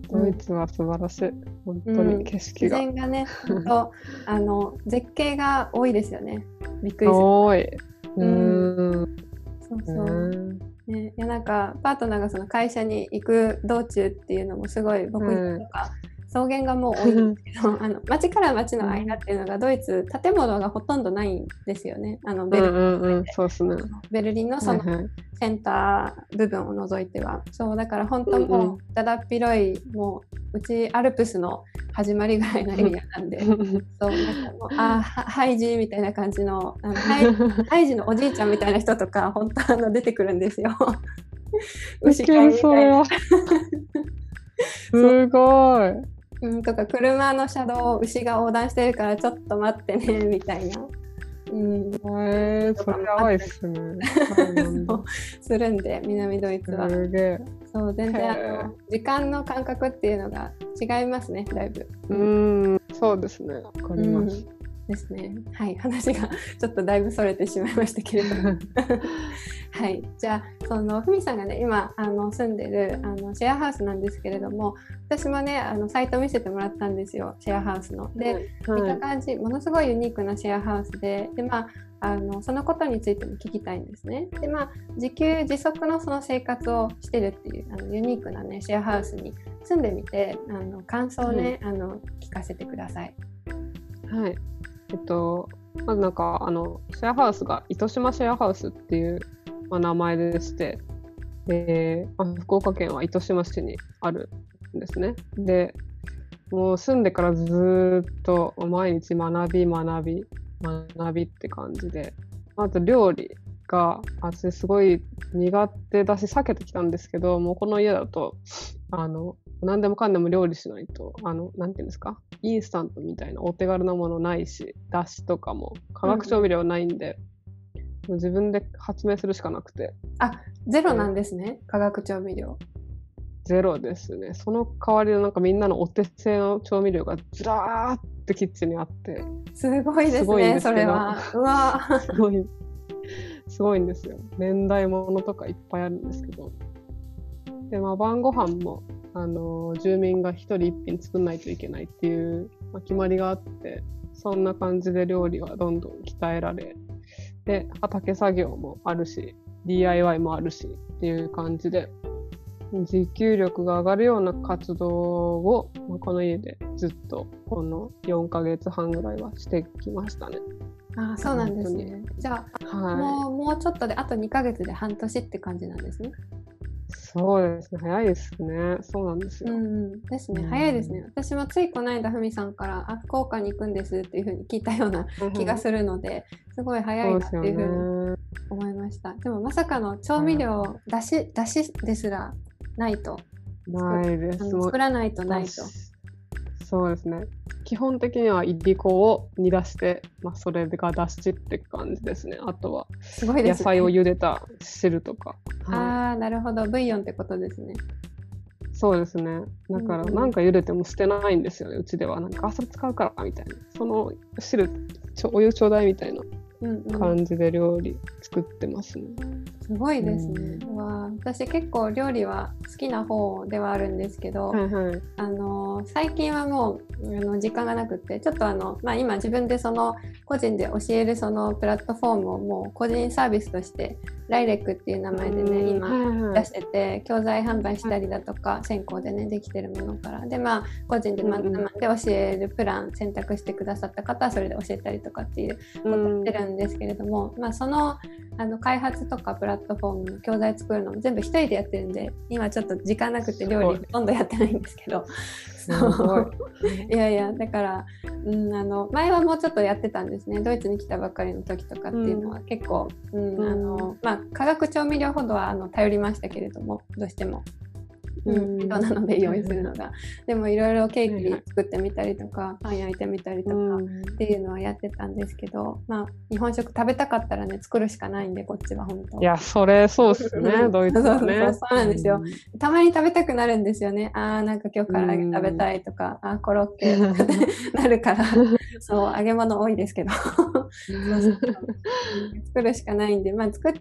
Speaker 2: ドイツは素晴らしい、うん、本当に景色が、
Speaker 1: 自然がね本当 あの絶景が多いですよね。びっくり
Speaker 2: 多い。うん。
Speaker 1: そうそう、ね、いやなんかパートナーがその会社に行く道中っていうのもすごい僕とか、草原がもう多いんですけどあの町から町の間っていうのがドイツ建物がほとんどないんですよね。あのベルリン、うんうんそうすね、ベルリンのそのセンター部分を除いては。そうだから本当もうだだっ広いもううちアルプスの始まりぐらいのエリアなんで。そうなんかもうあハイジみたいな感じのあのハイ ハイジのおじいちゃんみたいな人とか本当あの出てくるんですよ。
Speaker 2: 牛飼いみたいな。すごい。
Speaker 1: うん、とか車の車道を牛が横断してるからちょっと待ってねみたいな。
Speaker 2: うん、えー、それやばいっすね。
Speaker 1: するんで南ドイツは。そう全然あの時間の感覚っていうのが違いますねだいぶ。
Speaker 2: うんそうですねわかります。
Speaker 1: うんですね。はい、話が ちょっとだいぶそれてしまいましたけれども。はい、じゃあそのふみさんがね今あの住んでるあのシェアハウスなんですけれども私もねあのサイト見せてもらったんですよシェアハウスの。で、はい、見た感じものすごいユニークなシェアハウスでで、まあ、あのそのことについても聞きたいんですね。でまあ自給自足のその生活をしてるっていうあのユニークなねシェアハウスに住んでみてあの感想をね、あの聞かせてください。
Speaker 2: はいえっと、まずなんかあのシェアハウスが糸島シェアハウスっていう、まあ、名前でして、えーまあ、福岡県は糸島市にあるんですね。でもう住んでからずっと毎日学び学び学びって感じでまず料理が私すごい苦手だし避けてきたんですけどもうこの家だとあの何でもかんでも料理しないとあのなんていうんですか？インスタントみたいなお手軽なものないしだしとかも化学調味料ないんで、うん、自分で発明するしかなくて。
Speaker 1: あゼロなんですね、化学調味料。
Speaker 2: ゼロですね。その代わりのなんかみんなのお手製の調味料がずらーってキッチンにあって。
Speaker 1: すごいですねそれは。うわ。
Speaker 2: すごい。すごいんですよ。年代物とかいっぱいあるんですけど。でまあ晩ご飯もあの住民が1人1品作んないといけないっていう、まあ、決まりがあってそんな感じで料理はどんどん鍛えられで畑作業もあるし DIY もあるしっていう感じで持久力が上がるような活動を、まあ、この家でずっとこの4ヶ月半ぐらいはしてきましたね。
Speaker 1: あそうなんですね。じゃあ、はい、もうもうちょっとであと2ヶ月で半年って感じなんですね。
Speaker 2: そうですね、早いですね。そうなんですよ。
Speaker 1: うんうん、ですね、
Speaker 2: うん
Speaker 1: 早いですね。私もついこの間、ふみさんから、あ、福岡に行くんですっていうふうに聞いたような気がするので、すごい早いなっていうふうに思いました。でもまさかの調味料、だし、だしですらないと、
Speaker 2: ないです。
Speaker 1: 作らないとないと。
Speaker 2: そうですね。基本的にはいりこを煮出して、まあ、それがだしって感じですね。あとは。野菜を茹でた汁とか。はい
Speaker 1: ああ、なるほど。ブイヨンってことですね。
Speaker 2: そうですね。だから、なんか茹でても捨てないんですよね、うちでは。なんか、あ、それ使うから、みたいな。その汁、ちょお湯ちょうだいみたいな感じで料理作ってますね。
Speaker 1: すごいですね。
Speaker 2: う
Speaker 1: わあ。私結構料理は好きな方ではあるんですけど、
Speaker 2: はいはい。
Speaker 1: あの最近はもうあの時間がなくってちょっとあの、まあ、今自分でその個人で教えるそのプラットフォームをもう個人サービスとしてライレックっていう名前でね
Speaker 2: うん
Speaker 1: 今出してて教材販売したりだとか先行でねできてるものから。でまあ個人でまで教えるプラン選択してくださった方はそれで教えたりとかっていうことをやってるんですけれども、まあ、そのあの開発とかプラットフォームの教材作るのも全部一人でやってるんで今ちょっと時間なくて料理ほとんどやってないんですけど。
Speaker 2: い。
Speaker 1: いやいやだから、うん、あの前はもうちょっとやってたんですね。ドイツに来たばっかりの時とかっていうのは結構、うん
Speaker 2: うん。
Speaker 1: あのまあ、化学調味料ほどはあの頼りましたけれどもどうしても。うん、なので用意するのが。でもいろいろケーキ作ってみたりとか、パン焼いてみたりとか、
Speaker 2: うん。
Speaker 1: っていうのはやってたんですけど、まあ、日本食食べたかったらね作るしかないんでこっちは本当。
Speaker 2: いや、それそうっすね
Speaker 1: う、ん。
Speaker 2: ドイツはね。
Speaker 1: そうそうそうそうなんですよ。たまに食べたくなるんですよね。あーなんか今日から揚げ食べたいとか、あーコロッケとかねなるから。そう揚げ物多いですけど。作るしかないんでまあ作って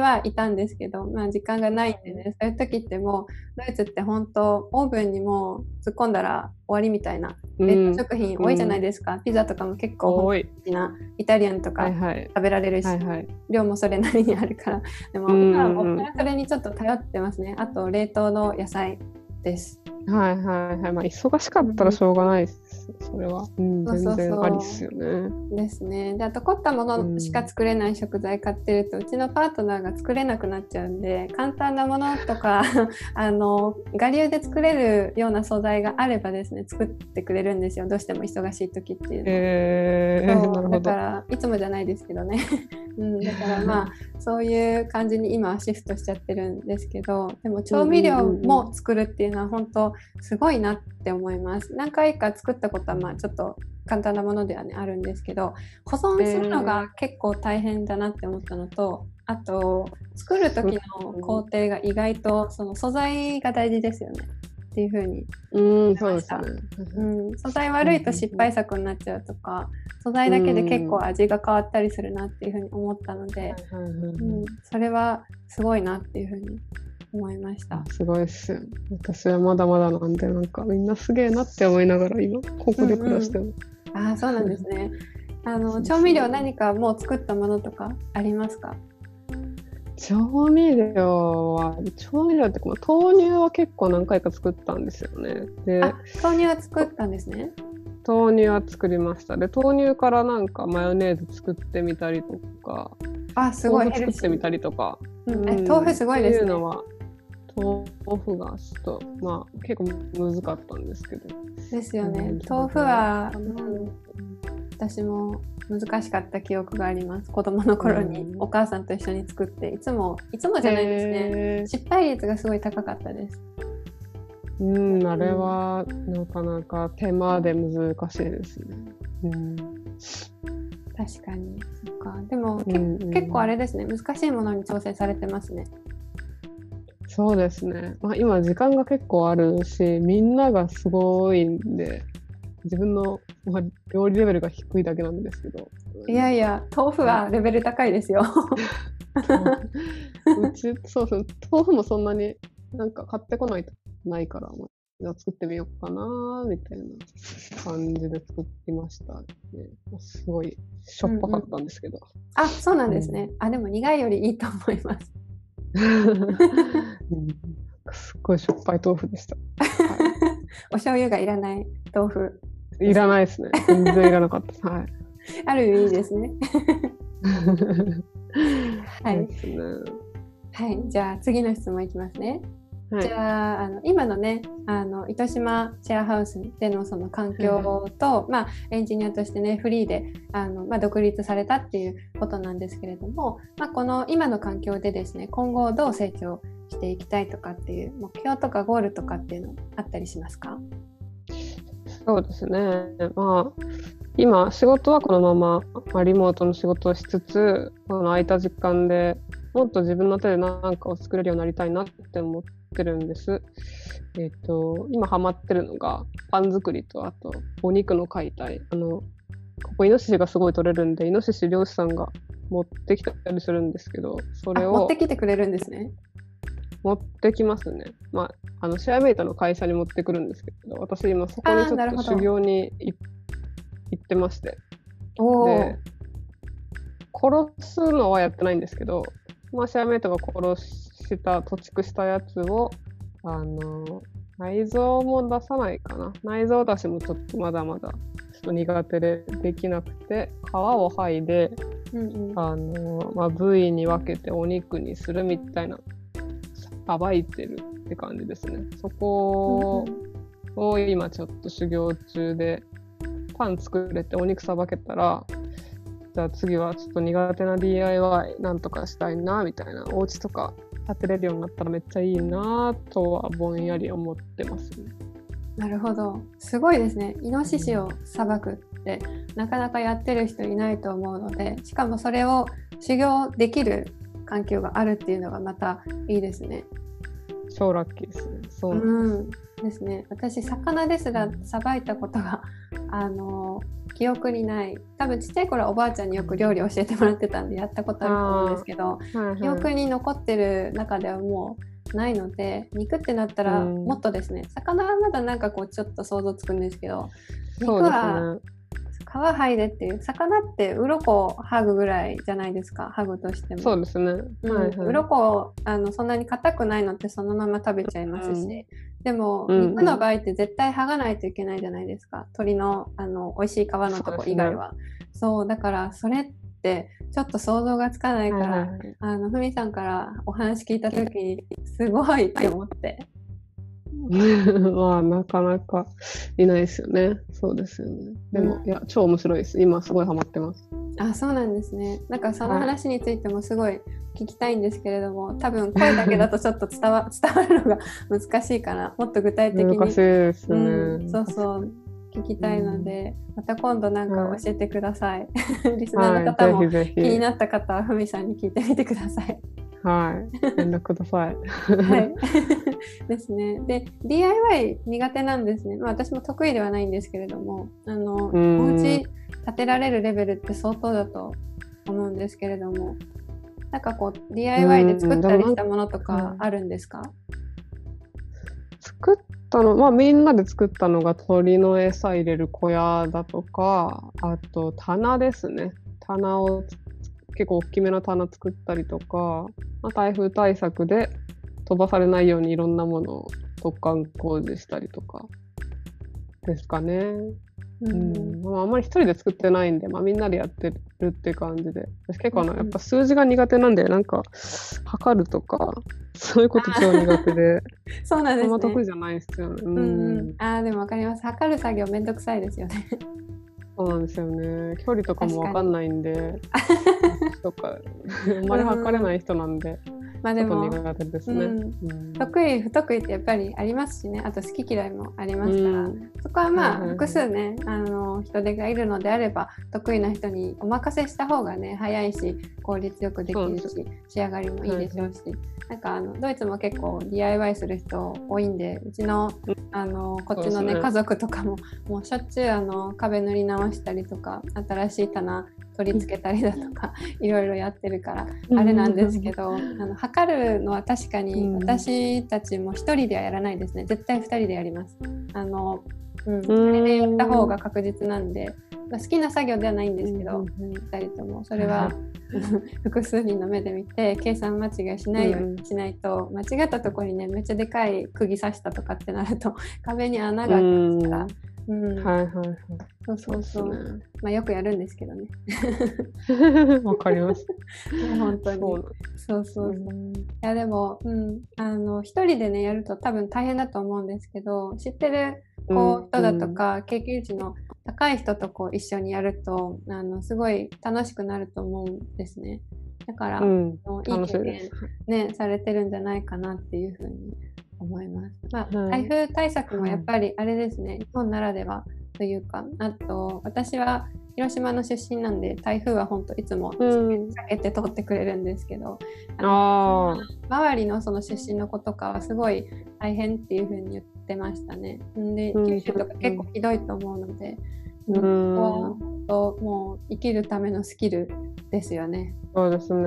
Speaker 1: はいたんですけど、まあ、時間がないんでねそういう時ってもうドイツって本当オーブンにもう突っ込んだら終わりみたいな
Speaker 2: うん
Speaker 1: 冷凍食品多いじゃないですか、ピザとかも結構
Speaker 2: 多い。
Speaker 1: なイタリアンとか。食べられるし、
Speaker 2: はいはい。
Speaker 1: 量もそれなりにあるからでも
Speaker 2: うん
Speaker 1: 今はそれにちょっと頼ってますねあと冷凍の野菜です
Speaker 2: はいはいはい。まあ、忙しかったらしょうがないです。それは。うん、全然ありっすよね。
Speaker 1: ですね。であと凝ったものしか作れない食材買ってると、うちのパートナーが作れなくなっちゃうんで簡単なものとか あの我流で作れるような素材があればですね作ってくれるんですよ。どうしても忙しい時っていうのは。
Speaker 2: えー。
Speaker 1: だからいつもじゃないですけどね、うん、だからまあそういう感じに今はシフトしちゃってるんですけどでも調味料も作るっていうのは本当すごいなって思います。何回か作ったことはまあちょっと簡単なものではねあるんですけど保存するのが結構大変だなって思ったのとあと作る時の工程が意外とその素材が大事ですよね。っていう風に
Speaker 2: うん、そうですね。
Speaker 1: うん、素材悪いと失敗作になっちゃうとか素材だけで結構味が変わったりするなっていうふうに思ったので、うん、それはすごいなっていうふうに思いました。
Speaker 2: すごいっすよ。私はまだまだなんで、なんかみんなすげえなって思いながら今、ここで暮らしてます。
Speaker 1: ああそうなんですね。あの調味料何かもう作ったものとかありますか？
Speaker 2: 調味料は、調味料って豆乳は結構何回か作ったんですよね。で、
Speaker 1: あ豆乳は作ったんですね。
Speaker 2: 豆乳は作りました。で、豆乳からなんかマヨネーズ作ってみたりとか、
Speaker 1: あすごい
Speaker 2: 作ってみたりとか。
Speaker 1: うん豆腐すごいですね
Speaker 2: っていうの。は、豆腐がちょっと、まあ結構難かったんですけど。
Speaker 1: ですよね
Speaker 2: うん。
Speaker 1: 豆腐は、
Speaker 2: う
Speaker 1: うんん、私も難しかった記憶があります。子供の頃に
Speaker 2: うん
Speaker 1: お母さんと一緒に作っていつもいつもじゃないですね。失敗率がすごい高かったです。
Speaker 2: うん、あれはなかなか手間で難しいですね。うん
Speaker 1: 確かに。そっか。でも、け
Speaker 2: うんうん
Speaker 1: 結構あれですね。難しいものに挑戦されてますね。
Speaker 2: そうですね。まあ、今時間が結構あるし、みんながすごいんで、自分の、まあ、料理レベルが低いだけなんですけど。
Speaker 1: いやいや、豆腐はレベル高いですよ。
Speaker 2: うち、そうそう、豆腐もそんなになんか買ってこないとないから、まあ、じゃあ作ってみようかな、みたいな感じで作りましたね。まあすごいしょっぱかったんですけど。
Speaker 1: あ、そうなんですね。あ、でも苦いよりいいと思います。
Speaker 2: うんすっごいしょっぱい豆腐でした。
Speaker 1: お醤油がいらない豆腐。
Speaker 2: いらないですね。全然いらなかった。はい。
Speaker 1: ある意味いいですね。はい。はい、じゃあ次の質問いきますね。
Speaker 2: はい。
Speaker 1: じゃああの今のねあの糸島シェアハウスでのその環境と、まあ、エンジニアとしてねフリーであの、まあ、独立されたっていうことなんですけれども、まあ、この今の環境でですね今後どう成長していきたいとかっていう目標とかゴールとかっていうのあったりしますか？
Speaker 2: そうですね。まあ、今、仕事はこのまま、まあ、リモートの仕事をしつつ、この空いた時間でもっと自分の手で何かを作れるようになりたいなって思ってるんです。えっ、と、今ハマってるのが、パン作りと、あと、お肉の解体。あの、ここ、イノシシがすごい取れるんで、イノシシ漁師さんが持ってきたりするんですけど、それ
Speaker 1: あ持
Speaker 2: を
Speaker 1: ってきてくれるんですね。
Speaker 2: 持ってきますね。まあ、あのシェアメイトの会社に持ってくるんですけど、私今そこにちょっと修行にい行ってまして、で、殺すのはやってないんですけど、まあ、シェアメイトが殺した、土畜したやつを、あの、内臓も出さないかな。内臓出しもちょっとまだまだちょっと苦手でできなくて、皮を剥いで、
Speaker 1: うんうん
Speaker 2: あのまあ、部位に分けてお肉にするみたいなさばいてるって感じですねそこを今ちょっと修行中でパン作れてお肉さばけたらじゃあ次はちょっと苦手な DIY なんとかしたいなみたいなお家とか建てれるようになったらめっちゃいいなとはぼんやり思ってますね。
Speaker 1: なるほど。すごいですね。イノシシをさばくってなかなかやってる人いないと思うのでしかもそれを修行できる環境があるっていうのがまたいいですね。
Speaker 2: 超ラッキーですね。そう。なんです
Speaker 1: うん、ですね。私魚ですらさばいたことが あの記憶にない。多分ちっちゃい頃はおばあちゃんによく料理教えてもらってたんでやったことあると思うんですけど
Speaker 2: はいはい。
Speaker 1: 記憶に残ってる中ではもうないので肉ってなったら
Speaker 2: うん。
Speaker 1: もっとですね、魚はまだなんかこうちょっと想像つくんですけど肉は
Speaker 2: ね
Speaker 1: 皮剥いでっていう魚って鱗を剥ぐぐらいじゃないですか。剥ぐとしても。
Speaker 2: そうですね、
Speaker 1: うん。
Speaker 2: はいはい。
Speaker 1: 鱗をあのそんなに硬くないのってそのまま食べちゃいますし、
Speaker 2: うん
Speaker 1: でも、
Speaker 2: うん
Speaker 1: 肉の場合って絶対剥がないといけないじゃないですか。鶏のあの美味しい皮のとこ以外は。そう,、だからそれってちょっと想像がつかないから、
Speaker 2: はいはいはい。
Speaker 1: あのふみさんからお話聞いた時にすごいって思って
Speaker 2: まあ、なかなかいないですよね。そうですよね。でも、
Speaker 1: うん
Speaker 2: いや、超面白いです。今、すごいハマってます。
Speaker 1: あそうなんですねなんかその
Speaker 2: はい
Speaker 1: 話についてもすごい聞きたいんですけれども多分声だけだとちょっと伝わ 伝わるのが難しいかなもっと具体的に
Speaker 2: 難しいですね。
Speaker 1: うん、そうそう聞きたいので、また今度なんか教えてください。リスナーの方も。気になった方はふみさんに聞いてみてください。
Speaker 2: はい。連絡ください。
Speaker 1: はい。ですね。で DIY 苦手なんですね。まあ私も得意ではないんですけれども、あの
Speaker 2: うん
Speaker 1: お家建てられるレベルって相当だと思うんですけれども、なんかこう DIY で作ったりしたものとかあるんですか？
Speaker 2: 作ったの、まあ、みんなで作ったのが鳥の餌入れる小屋だとか、あと棚ですね。棚を結構大きめの棚作ったりとか、まあ、台風対策で飛ばされないようにいろんなものを突貫工事したりとかですかね。
Speaker 1: う
Speaker 2: うんまあ、あんまり一人で作ってないんで、まあ、みんなでやってるって感じで私結構あの
Speaker 1: うん
Speaker 2: やっぱ数字が苦手なんでなんか測るとかそういうこと超苦手で
Speaker 1: そうなん
Speaker 2: あんま
Speaker 1: ですね。
Speaker 2: 得意じゃないんですよね。う
Speaker 1: うんうん、あーでもわかります。測る作業めんどくさいですよね。
Speaker 2: そうなんですよね。距離とかもわかんないんで、とか、あんまり測れない人なんで、
Speaker 1: まあでも
Speaker 2: 苦手ですね。
Speaker 1: 得意不得意ってやっぱりありますしね。あと好き嫌いもありますから、
Speaker 2: うん。
Speaker 1: そこはまあ
Speaker 2: はいはいはい。
Speaker 1: 複数ねあの人手がいるのであれば得意な人にお任せした方がね早いし効率よくできるし仕上がりもいいでしょうし、なんかあのドイツも結構 DIY する人多いんでうちのあのこっちのね
Speaker 2: ね。
Speaker 1: 家族とかももうしょっちゅうあの壁塗り直したりとか新しい棚取り付けたりだとかいろいろやってるからあれなんですけど、あの測るのは確かに
Speaker 2: うん。
Speaker 1: 私たちも一人ではやらないですね。絶対二人でやります。あの、うん、
Speaker 2: ん。
Speaker 1: 二人でやった方が確実なんで、まあ、好きな作業ではないんですけど、
Speaker 2: うん
Speaker 1: 二人とも。それは 複数人の目で見て計算間違いしないようにしないと、間違ったところにねめっちゃでかい釘刺したとかってなると壁に穴が開きますから、うん、
Speaker 2: はいはいはい。
Speaker 1: そうそうそう。まあよくやるんですけどね。
Speaker 2: わかります。
Speaker 1: 本当に。
Speaker 2: そう
Speaker 1: そうそういやでも、うん、あの一人でねやると多分大変だと思うんですけど知ってるこう人だとか、経験値の高い人とこう一緒にやるとあのすごい楽しくなると思うんですね。だから、
Speaker 2: うん、
Speaker 1: いい経験。ねされてるんじゃないかなっていうふうに思います。まあ、
Speaker 2: はい
Speaker 1: 台風対策もやっぱりあれですね、日本ならではというかあと私は広島の出身なんで台風は本当いつも
Speaker 2: うん、
Speaker 1: 避けて通ってくれるんですけど、
Speaker 2: あ
Speaker 1: 周りのその出身の子とかはすごい大変っていう風に言ってましたね。んで
Speaker 2: うん。
Speaker 1: 九州とか結構ひどいと思うので、
Speaker 2: あ、う
Speaker 1: うんもう生きるためのスキルですよね。
Speaker 2: そうですね。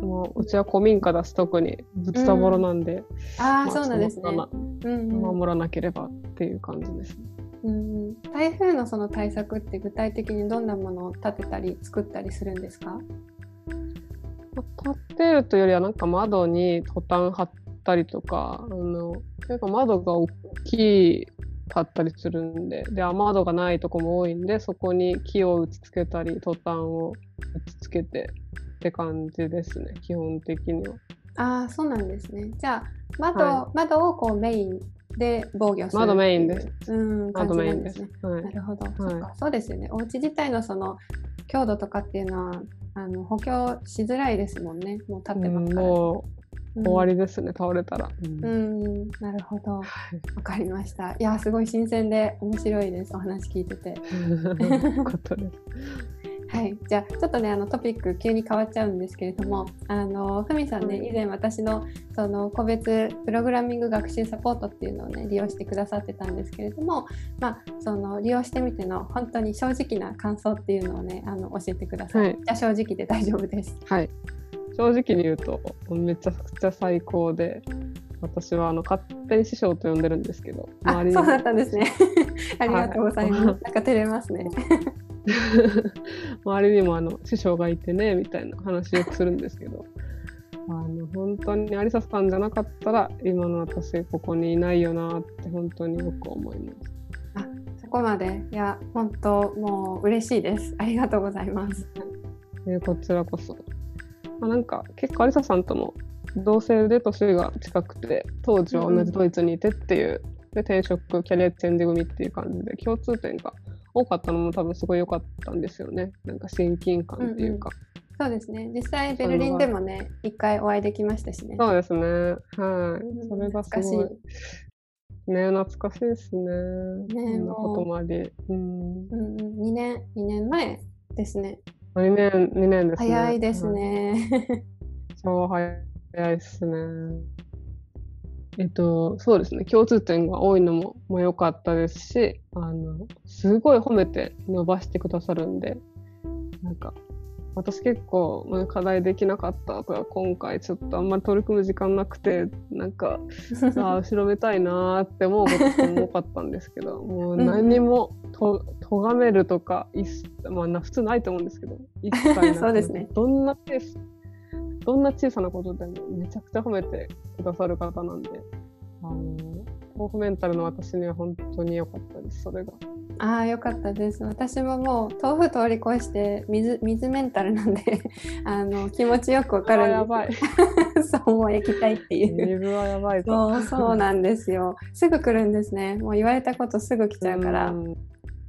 Speaker 2: もううちは古民家だし特にぶつたぼろなんで、
Speaker 1: ああ、
Speaker 2: まあ
Speaker 1: そうなんですね
Speaker 2: 守らなければっていう感じですね。
Speaker 1: うんうん台風のその対策って具体的にどんなものを立てたり作ったりするんですか？
Speaker 2: 立ってるというよりはなんか窓にトタン貼ったりとかあの結構窓が大きかったりするんでで雨窓がないとこも多いんでそこに木を打ち付けたりトタンを打ち付けてって感じですね基本的には。
Speaker 1: ああ、そうなんですね。じゃあ窓、
Speaker 2: は
Speaker 1: 窓をこうメインで防御する。
Speaker 2: 窓メインです。
Speaker 1: うん、感じ
Speaker 2: 窓メインです
Speaker 1: なんですね。。
Speaker 2: はい
Speaker 1: なるほど、
Speaker 2: い
Speaker 1: そっかそうですよね。お家自体のその強度とかっていうのはあの補強しづらいですもんね。もう立って
Speaker 2: うん
Speaker 1: ますから。
Speaker 2: も終わりですね、倒れたら。うん
Speaker 1: うん、なるほど。わ
Speaker 2: はい
Speaker 1: かりました。いや、すごい新鮮で面白いです。お話聞いてて。はい、じゃあちょっとねあのトピック急に変わっちゃうんですけれどもあのふみさんね
Speaker 2: はい
Speaker 1: 以前私のその個別プログラミング学習サポートっていうのをね利用してくださってたんですけれどもまあその利用してみての本当に正直な感想っていうのをねあの教えてください、
Speaker 2: はい
Speaker 1: じゃあ正直で大丈夫です
Speaker 2: はい。正直に言うと、めちゃくちゃ最高で、私はあの勝手に師匠と呼んでるんですけど、
Speaker 1: あ
Speaker 2: 周りに。
Speaker 1: そうだったんですね。ありがとうございます、なんか照れますね。
Speaker 2: 周りにもあの師匠がいてねみたいな話よくするんですけど。あの本当に有沙さんじゃなかったら今の私ここにいないよなって本当によく思います。
Speaker 1: そこまで。いや本当もう嬉しいです。ありがとうございます。
Speaker 2: えーこちらこそ。まあ、なんか結構有沙さんとも同性で年が近くて当時は同じドイツにいてっていう、で転職キャリアチェンジ組っていう感じで共通点が多かったのも多分すごい良かったんですよね。なんか親近感っていうか、
Speaker 1: そうですね。実際ベルリンでもね一回お会いできましたしね。
Speaker 2: そうですね。はい。
Speaker 1: うん
Speaker 2: それがす
Speaker 1: 懐かしい。
Speaker 2: ごいね懐かしいですね。
Speaker 1: ね
Speaker 2: そんなこともあり。うん。
Speaker 1: うんうん、2年2年前ですね
Speaker 2: 2年2年ですね
Speaker 1: 早いです
Speaker 2: はい
Speaker 1: ね、
Speaker 2: 超早いですね。えっと、そうですね。共通点が多いのもまあ良かったですし、あの、すごい褒めて伸ばしてくださるんで、なんか、私結構、まあ課題できなかったとか、今回ちょっとあんまり取り組む時間なくて、なんか、ああ、後ろめたいなーって思うことも多かったんですけど、もう何もと咎めるとか、いっまあな、普通ないと思うんですけど、一切なく
Speaker 1: そうですね。
Speaker 2: どんなケース、どんな小さなことでもめちゃくちゃ褒めてくださる方なんで、あの、豆腐メンタルの私には本当に良かったです、それが。
Speaker 1: ああよかったです。私ももう豆腐通り越して水水メンタルなんで あの気持ちよくわかる
Speaker 2: やばい。
Speaker 1: そうもう液体っていう。
Speaker 2: 水はやばいぞ。
Speaker 1: そうそうなんですよ。すぐ来るんですね。もう言われたことすぐ来ちゃうから。
Speaker 2: うん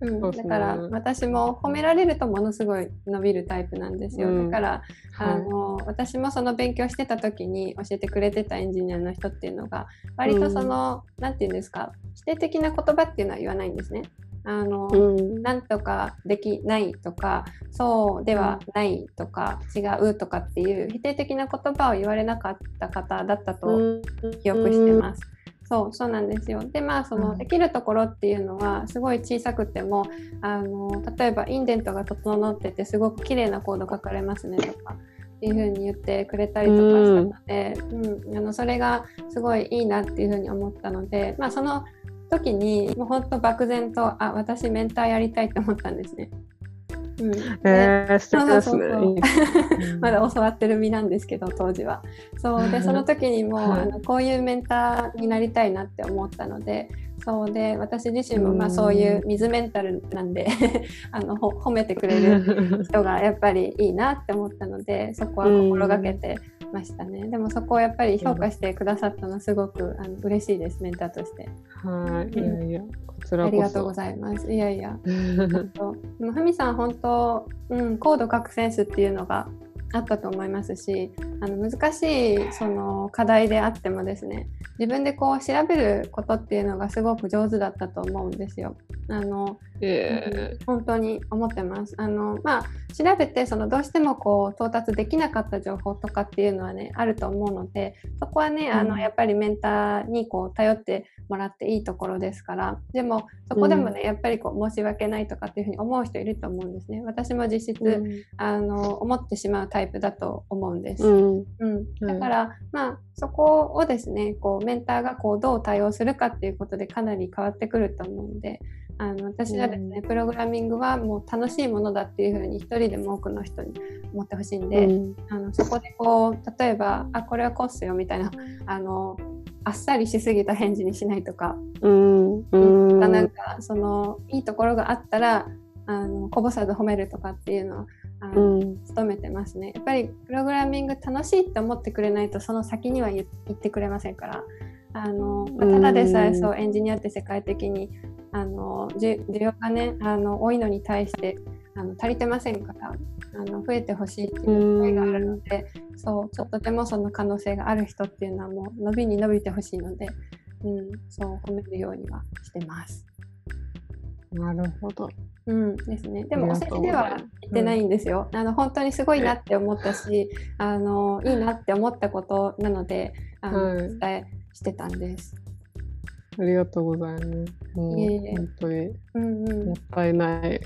Speaker 1: うん。だから私も褒められるとものすごい伸びるタイプなんですよ、
Speaker 2: うん。
Speaker 1: だからあ
Speaker 2: はい。
Speaker 1: の私もその勉強してた時に教えてくれてたエンジニアの人っていうのが割とその、なんて言うんですか否定的な言葉っていうのは言わないんですね。あの、
Speaker 2: うん。
Speaker 1: なんとかできないとかそうではないとか、違うとかっていう否定的な言葉を言われなかった方だったと記憶してます。そうそうなんですよ。でまあその、
Speaker 2: うん。
Speaker 1: できるところっていうのはすごい小さくてもあの例えばインデントが整っててすごく綺麗なコード書かれますねとかっていう風に言ってくれたりとかしたので、うん。あのそれがすごいいいなっていう風に思ったのでまあその時にもう本当漠然とあ私メンターやりたいって思ったんですね。うん、で
Speaker 2: えー、
Speaker 1: まだ教わってる身なんですけど当時は。そう。でその時にも、
Speaker 2: はい。
Speaker 1: あのこういうメンターになりたいなって思ったのでそうで私自身もまあそういう水メンタルなんで あの褒めてくれる 人がやっぱりいいなって思ったのでそこは心がけてましたね。でもそこをやっぱり評価してくださったのはすごくあの嬉しいですメンターとして。
Speaker 2: はい、いやいや、
Speaker 1: こちらありがとうございます。いやいや。でもふみさん本当、うん、コード書くセンスっていうのがあったと思いますしあの難しいその課題であってもですね自分でこう調べることっていうのがすごく上手だったと思うんですよ。あの、えー、本当に思ってます。あのまあ調べてそのどうしてもこう到達できなかった情報とかっていうのはねあると思うのでそこはね、あのやっぱりメンターにこう頼ってもらっていいところですからでもそこでもね、やっぱりこう申し訳ないとかっていうふうに思う人いると思うんですね。私も実質、うん、あの思ってしまうタイプだと思うんです。うんだから、まあそこをですねこうメンターがこうどう対応するかっていうことでかなり変わってくると思うんであの私はですね、うん、プログラミングはもう楽しいものだっていうふうに一人でも多くの人に思ってほしいんで、うん、あのそこでこう例えば「あこれはコースよ」みたいなあのあっさりしすぎた返事にしないとか,、うん。うん、なんかそのいいところがあったらあのこぼさず褒めるとかっていうのはあの、うん、努めてますね。やっぱりプログラミング楽しいって思ってくれないとその先には言ってくれませんから。あのまあ、ただでさえそうエンジニアって世界的にあの需要がねあの多いのに対してあの足りてませんからあの増えてほしいっていう声があるのでそうちょっとでもその可能性がある人っていうのはもう伸びに伸びてほしいので、うん、そう褒めるようにはしてます。
Speaker 2: なるほど。
Speaker 1: うんですね。でもお世辞では言ってないんですよ。うん、あの本当にすごいなって思ったし、あのいいなって思ったことなので、あの、伝えしてたんです。
Speaker 2: ありがとうございます。もう本当に、うんうん、もったいない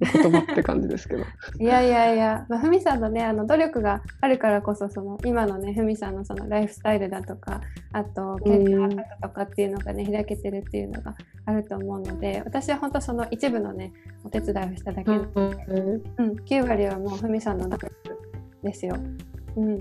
Speaker 2: 言葉って感じですけど。
Speaker 1: いやいやいや、まあ、ふみさんのね、あの努力があるからこそ、その今のね、ふみさんのそのライフスタイルだとか、あと、キャリアアップとかっていうのがね、開けてるっていうのがあると思うので、私は本当その一部のね、お手伝いをしただけなので、うん、9割はもうふみさんの努力ですよ。うん。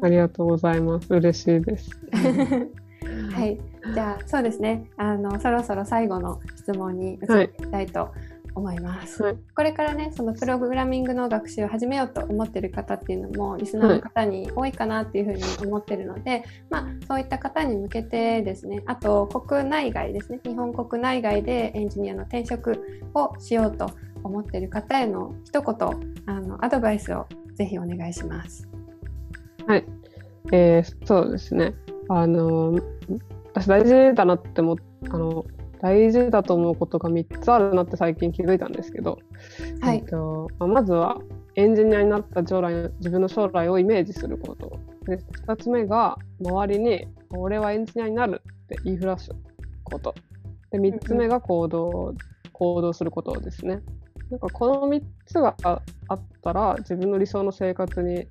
Speaker 2: ありがとうございます。嬉しいです。
Speaker 1: はい、じゃあそうですね。あのそろそろ最後の質問に移っていきたい。と思います、はい、これからねそのプログラミングの学習を始めようと思ってる方っていうのもリスナーの方に多いかなっていうふうに思ってるので、はい、まあ、そういった方に向けてですねあと国内外ですね日本国内外でエンジニアの転職をしようと思ってる方への一言あのアドバイスをぜひお願いします。
Speaker 2: はい、えー、そうですねあの私大事だなって思あの大事だと思うことが3つあるなって最近気づいたんですけど、はい。えっとまあ、まずはエンジニアになった将来自分の将来をイメージすること。で2つ目が周りに「俺はエンジニアになる」って言いふらすこと。で3つ目が行動、行動することですね。なんかこの3つがあったら自分の理想の生活に、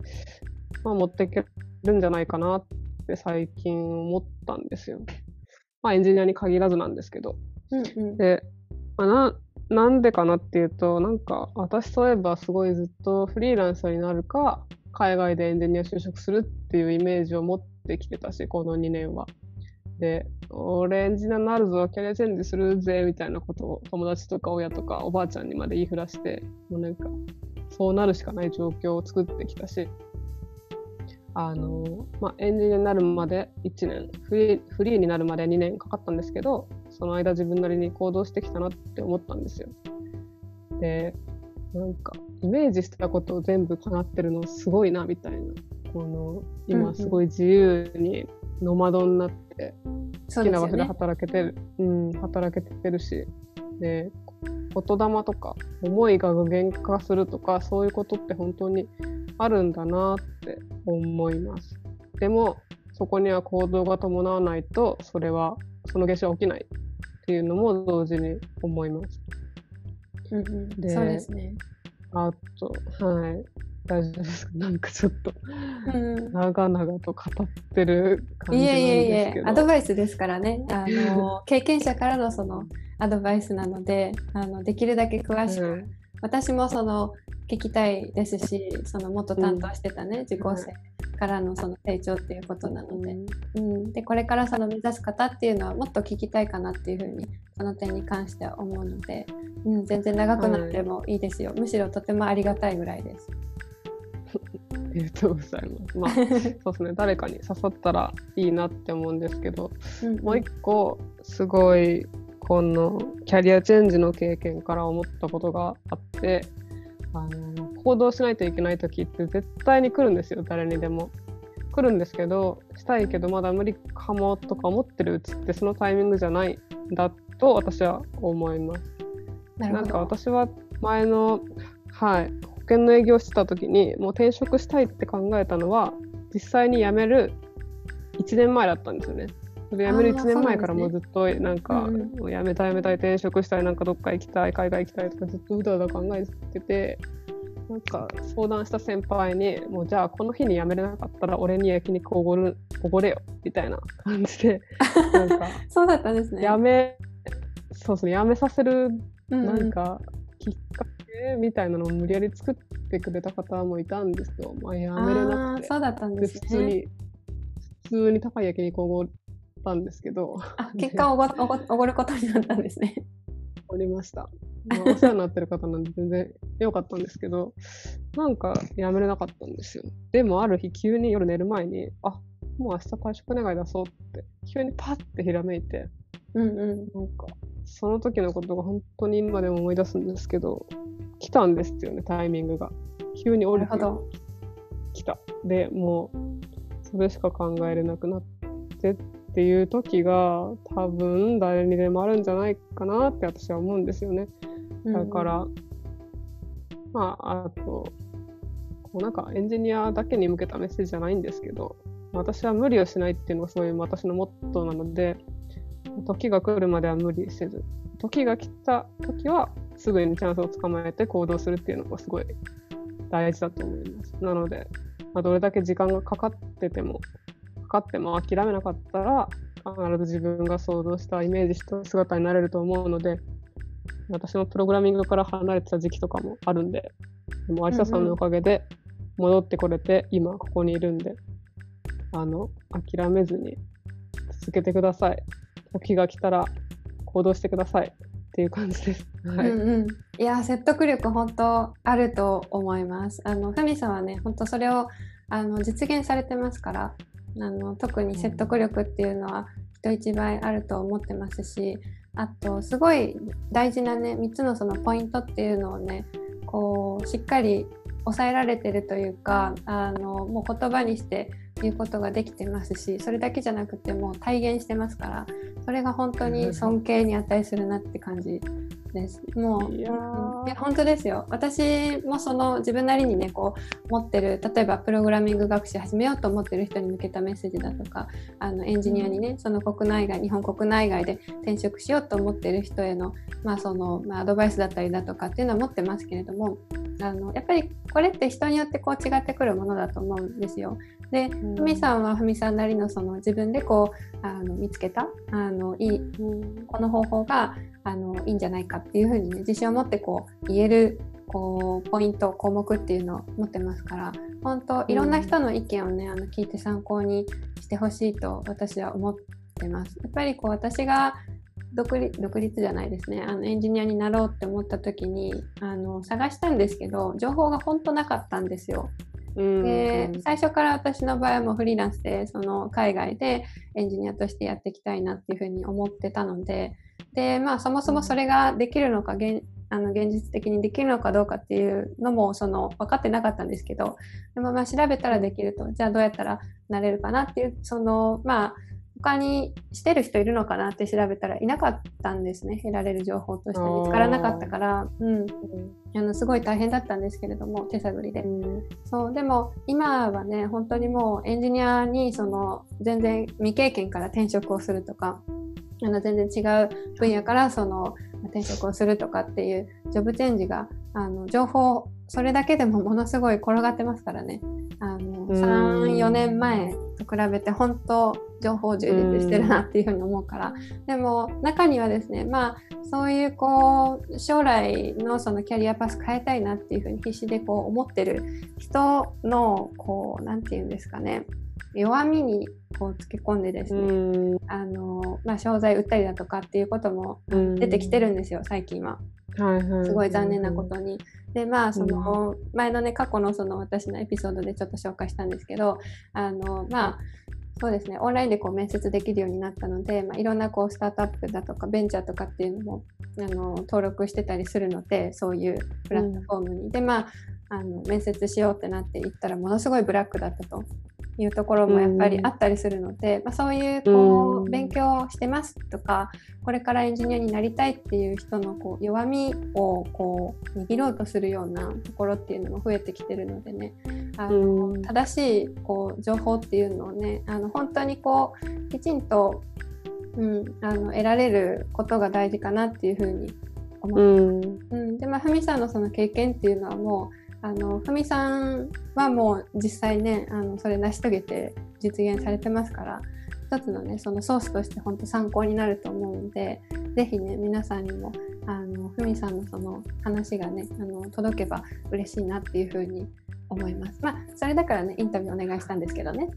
Speaker 2: まあ、持っていけるんじゃないかなっって最近思ったんですよ。まあエンジニアに限らずなんですけど。うんうん、で、まあ、ななんでかなっていうとなんか私そういえばすごいずっとフリーランスになるか海外でエンジニア就職するっていうイメージを持ってきてたしこの2年は。で俺エンジニアになるぞキャリアチェンジするぜみたいなことを友達とか親とかおばあちゃんにまで言いふらしてもうなんかそうなるしかない状況を作ってきたしあの、まあ、エンジニアになるまで1年フリーフリーになるまで2年かかったんですけどその間自分なりに行動してきたなって思ったんですよ。でなんかイメージしたことを全部叶ってるのすごいなみたいな。この今すごい自由にノマドになって、好きな場所で働けてる。う、ね、うん、働けてるし。で言霊とか思いが具現化するとかそういうことって本当にあるんだなって思います。でもそこには行動が伴わないとそれはその現象は起きないっていうのも同時に思います。
Speaker 1: うんうん、でそうですね。
Speaker 2: あとはい。大丈夫ですか？なんかちょっと、うん、長々と語ってる感じなんですけど。いえいえいえ。
Speaker 1: アドバイスですからね。あの経験者からのそのアドバイスなのであのできるだけ詳しく、私もその聞きたいですしそのもっと担当してたね、うん、受講生からのその成長っていうことなので,、うん、でこれからその目指す方っていうのはもっと聞きたいかなっていうふうにその点に関しては思うので、うん、全然長くなってもいいですよ、はい、むしろとてもありがたいぐらいです。
Speaker 2: ありがとうございます。まあ、そうですね、誰かに刺さったらいいなって思うんですけど、うん、もう一個、すごい、このキャリアチェンジの経験から思ったことがあって、あの行動しないといけない時って絶対に来るんですよ、誰にでも。来るんですけど、したいけどまだ無理かもとか思ってるうちってそのタイミングじゃないんだと私は思います。なんか私は前の、はい、険の営業してた時にもう転職したいって考えたのは実際に辞める1年前だったんですよね。それ辞める1年前からもうずっとなんか、ね。もう辞めたい辞めたい転職したいなんかどっか行きたい海外行きたいとかずっとうだうだ考えててなんか相談した先輩にもうじゃあこの日に辞めれなかったら俺に焼肉おごるおごれよみたいな感じでなんか
Speaker 1: そうだったんですね。
Speaker 2: 辞めそうですね辞めさせるなんかきっかみたいなのを無理やり作ってくれた方もいたんですよ。まあ、やめれなくて。
Speaker 1: そうだったんです、ね、
Speaker 2: 普通に、普通に高い焼肉をおごったんですけど。
Speaker 1: あ、結果おごおごおごることになったんですね。
Speaker 2: おりました。まあ、お世話になってる方なんで全然良かったんですけど、なんかやめれなかったんですよ。でもある日急に夜寝る前に、あもう明日退職願い出そうって、急にパッてひらめいて、
Speaker 1: うんうん、
Speaker 2: なんかその時のことが本当に今でも思い出すんですけど、来たんですよね、タイミングが。急に降りてきた。で、もう、それしか考えれなくなってっていう時が、多分誰にでもあるんじゃないかなって私は思うんですよね。だから、うん、まあ、あと、こうなんかエンジニアだけに向けたメッセージじゃないんですけど、私は無理をしないっていうのがそういう私のモットーなので、時が来るまでは無理せず、時が来た時はすぐにチャンスをつかまえて行動するっていうのがすごい大事だと思います。なので、まあ、どれだけ時間がかかってても、かかっても諦めなかったら、必ず自分が想像したイメージした姿になれると思うので、私もプログラミングから離れてた時期とかもあるんで、でも、有田さんのおかげで戻ってこれて、今ここにいるんで、あの、諦めずに続けてください。時が来たら行動してください。っていう感じです。はい、うんうん、
Speaker 1: いや説得力本当あると思います。あのふみさんはね本当それをあの実現されてますからあの特に説得力っていうのは人一倍あると思ってますしあとすごい大事なね3つのそのポイントっていうのをねこうしっかり抑えられてるというかあのもう言葉にして言うことができてますしそれだけじゃなくても体現してますからそれが本当に尊敬に値するなって感じです。もういや本当ですよ。私もその自分なりにねこう持ってる例えばプログラミング学習始めようと思ってる人に向けたメッセージだとかあのエンジニアにねその国内外日本国内外で転職しようと思ってる人への,、まあそのまあ、アドバイスだったりだとかっていうのは持ってますけれどもあのやっぱりこれって人によってこう違ってくるものだと思うんですよ。で、ふみさんはふみさんなりのその自分でこうあの見つけたあのいい、この方法があのいいんじゃないかっていうふうにね自信を持ってこう言えるこうポイント項目っていうのを持ってますから本当いろんな人の意見をね、あの聞いて参考にしてほしいと私は思ってます。やっぱりこう私が独立独立じゃないですねあのエンジニアになろうって思った時にあの探したんですけど情報が本当なかったんですよ。で最初から私の場合はもうフリーランスでその海外でエンジニアとしてやっていきたいなっていうふうに思ってたのでで、まあ、そもそもそれができるのか現あの現実的にできるのかどうかっていうのもその分かってなかったんですけどでもまあ調べたらできるとじゃあどうやったらなれるかなっていうそのまあ他にしてる人いるのかなって調べたらいなかったんですね。得られる情報として見つからなかったから、うん、あのすごい大変だったんですけれども手探りで、うん、そうでも今はね本当にもうエンジニアにその全然未経験から転職をするとかあの全然違う分野からその転職をするとかっていうジョブチェンジがあの情報それだけでもものすごい転がってますからね。あの3、4年前と比べて本当情報充実してるなっていうふうに思うから。でも中にはですねまあそういうこう将来のそのキャリアパス変えたいなっていうふうに必死でこう思ってる人のこう何て言うんですかね。弱みにこうつけ込んでですね、あのまあ、商材売ったりだとかっていうことも出てきてるんですよ、最近は。すごい残念なことに。でまあその前のね過去のその私のエピソードでちょっと紹介したんですけどあのまあそうですねオンラインでこう面接できるようになったので、まあ、いろんなこうスタートアップだとかベンチャーとかっていうのもあの登録してたりするのでそういうプラットフォームに。うん、でまああの面接しようってなって行ったらものすごいブラックだったというところもやっぱりあったりするので、うん、まあ、そういうこう勉強してますとかこれからエンジニアになりたいっていう人のこう弱みをこう握ろうとするようなところっていうのも増えてきてるのでねあの、うん、正しいこう情報っていうのをねあの本当にこうきちんと、うん、あの得られることが大事かなっていうふうに思って、うん、うん、でまあふみさんのその経験っていうのはもうあのふみさんはもう実際ねあのそれ成し遂げて実現されてますから一つのねそのソースとして本当参考になると思うので是非ね皆さんにもあのふみさんのその話がねあの届けば嬉しいなっていうふうに思います。まあそれだからねインタビューお願いしたんですけどね。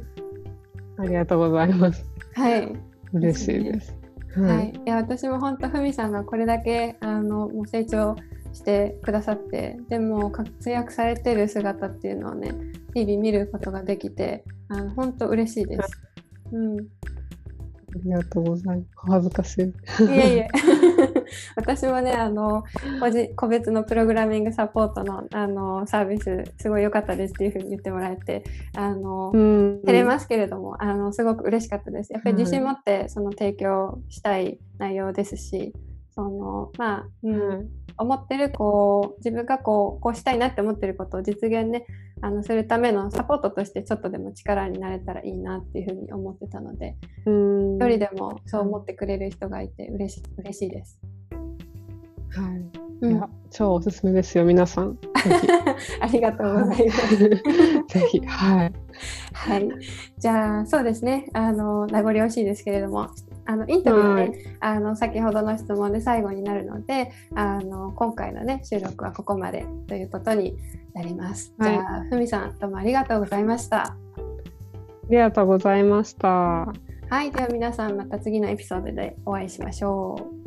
Speaker 2: ありがとうございます。
Speaker 1: はい。
Speaker 2: 嬉しいです。
Speaker 1: はい、いや私も本当ふみさんがこれだけあのもう成長してくださってでも活躍されてる姿っていうのをね日々見ることができてあの本当嬉しいです。うん
Speaker 2: ありがとうございます。恥ずかしい。い
Speaker 1: えいえ。私もね、あの、個人個別のプログラミングサポートのあのサービス、すごい良かったですっていうふうに言ってもらえて、あの、照れますけれども、あの、すごく嬉しかったです。やっぱり自信持ってその提供したい内容ですし、その、まあ、うん、思ってるこう自分がこうこうしたいなって思ってることを実現ねあのするためのサポートとしてちょっとでも力になれたらいいなっていうふうに思ってたので一人でもそう思ってくれる人がいて嬉し嬉しいです。
Speaker 2: はい、うん、いや超おすすめですよ皆さん。
Speaker 1: ありがとうございます。
Speaker 2: ぜひはい。
Speaker 1: はい。じゃあそうですねあの名残惜しいですけれどもあのインタビューね、はい、あの先ほどの質問で最後になるのであの今回のね収録はここまでということになります。はい、じゃあふみさんどうもありがとうございました。あ
Speaker 2: りがとうございました。
Speaker 1: はい、では皆さんまた次のエピソードでお会いしましょう。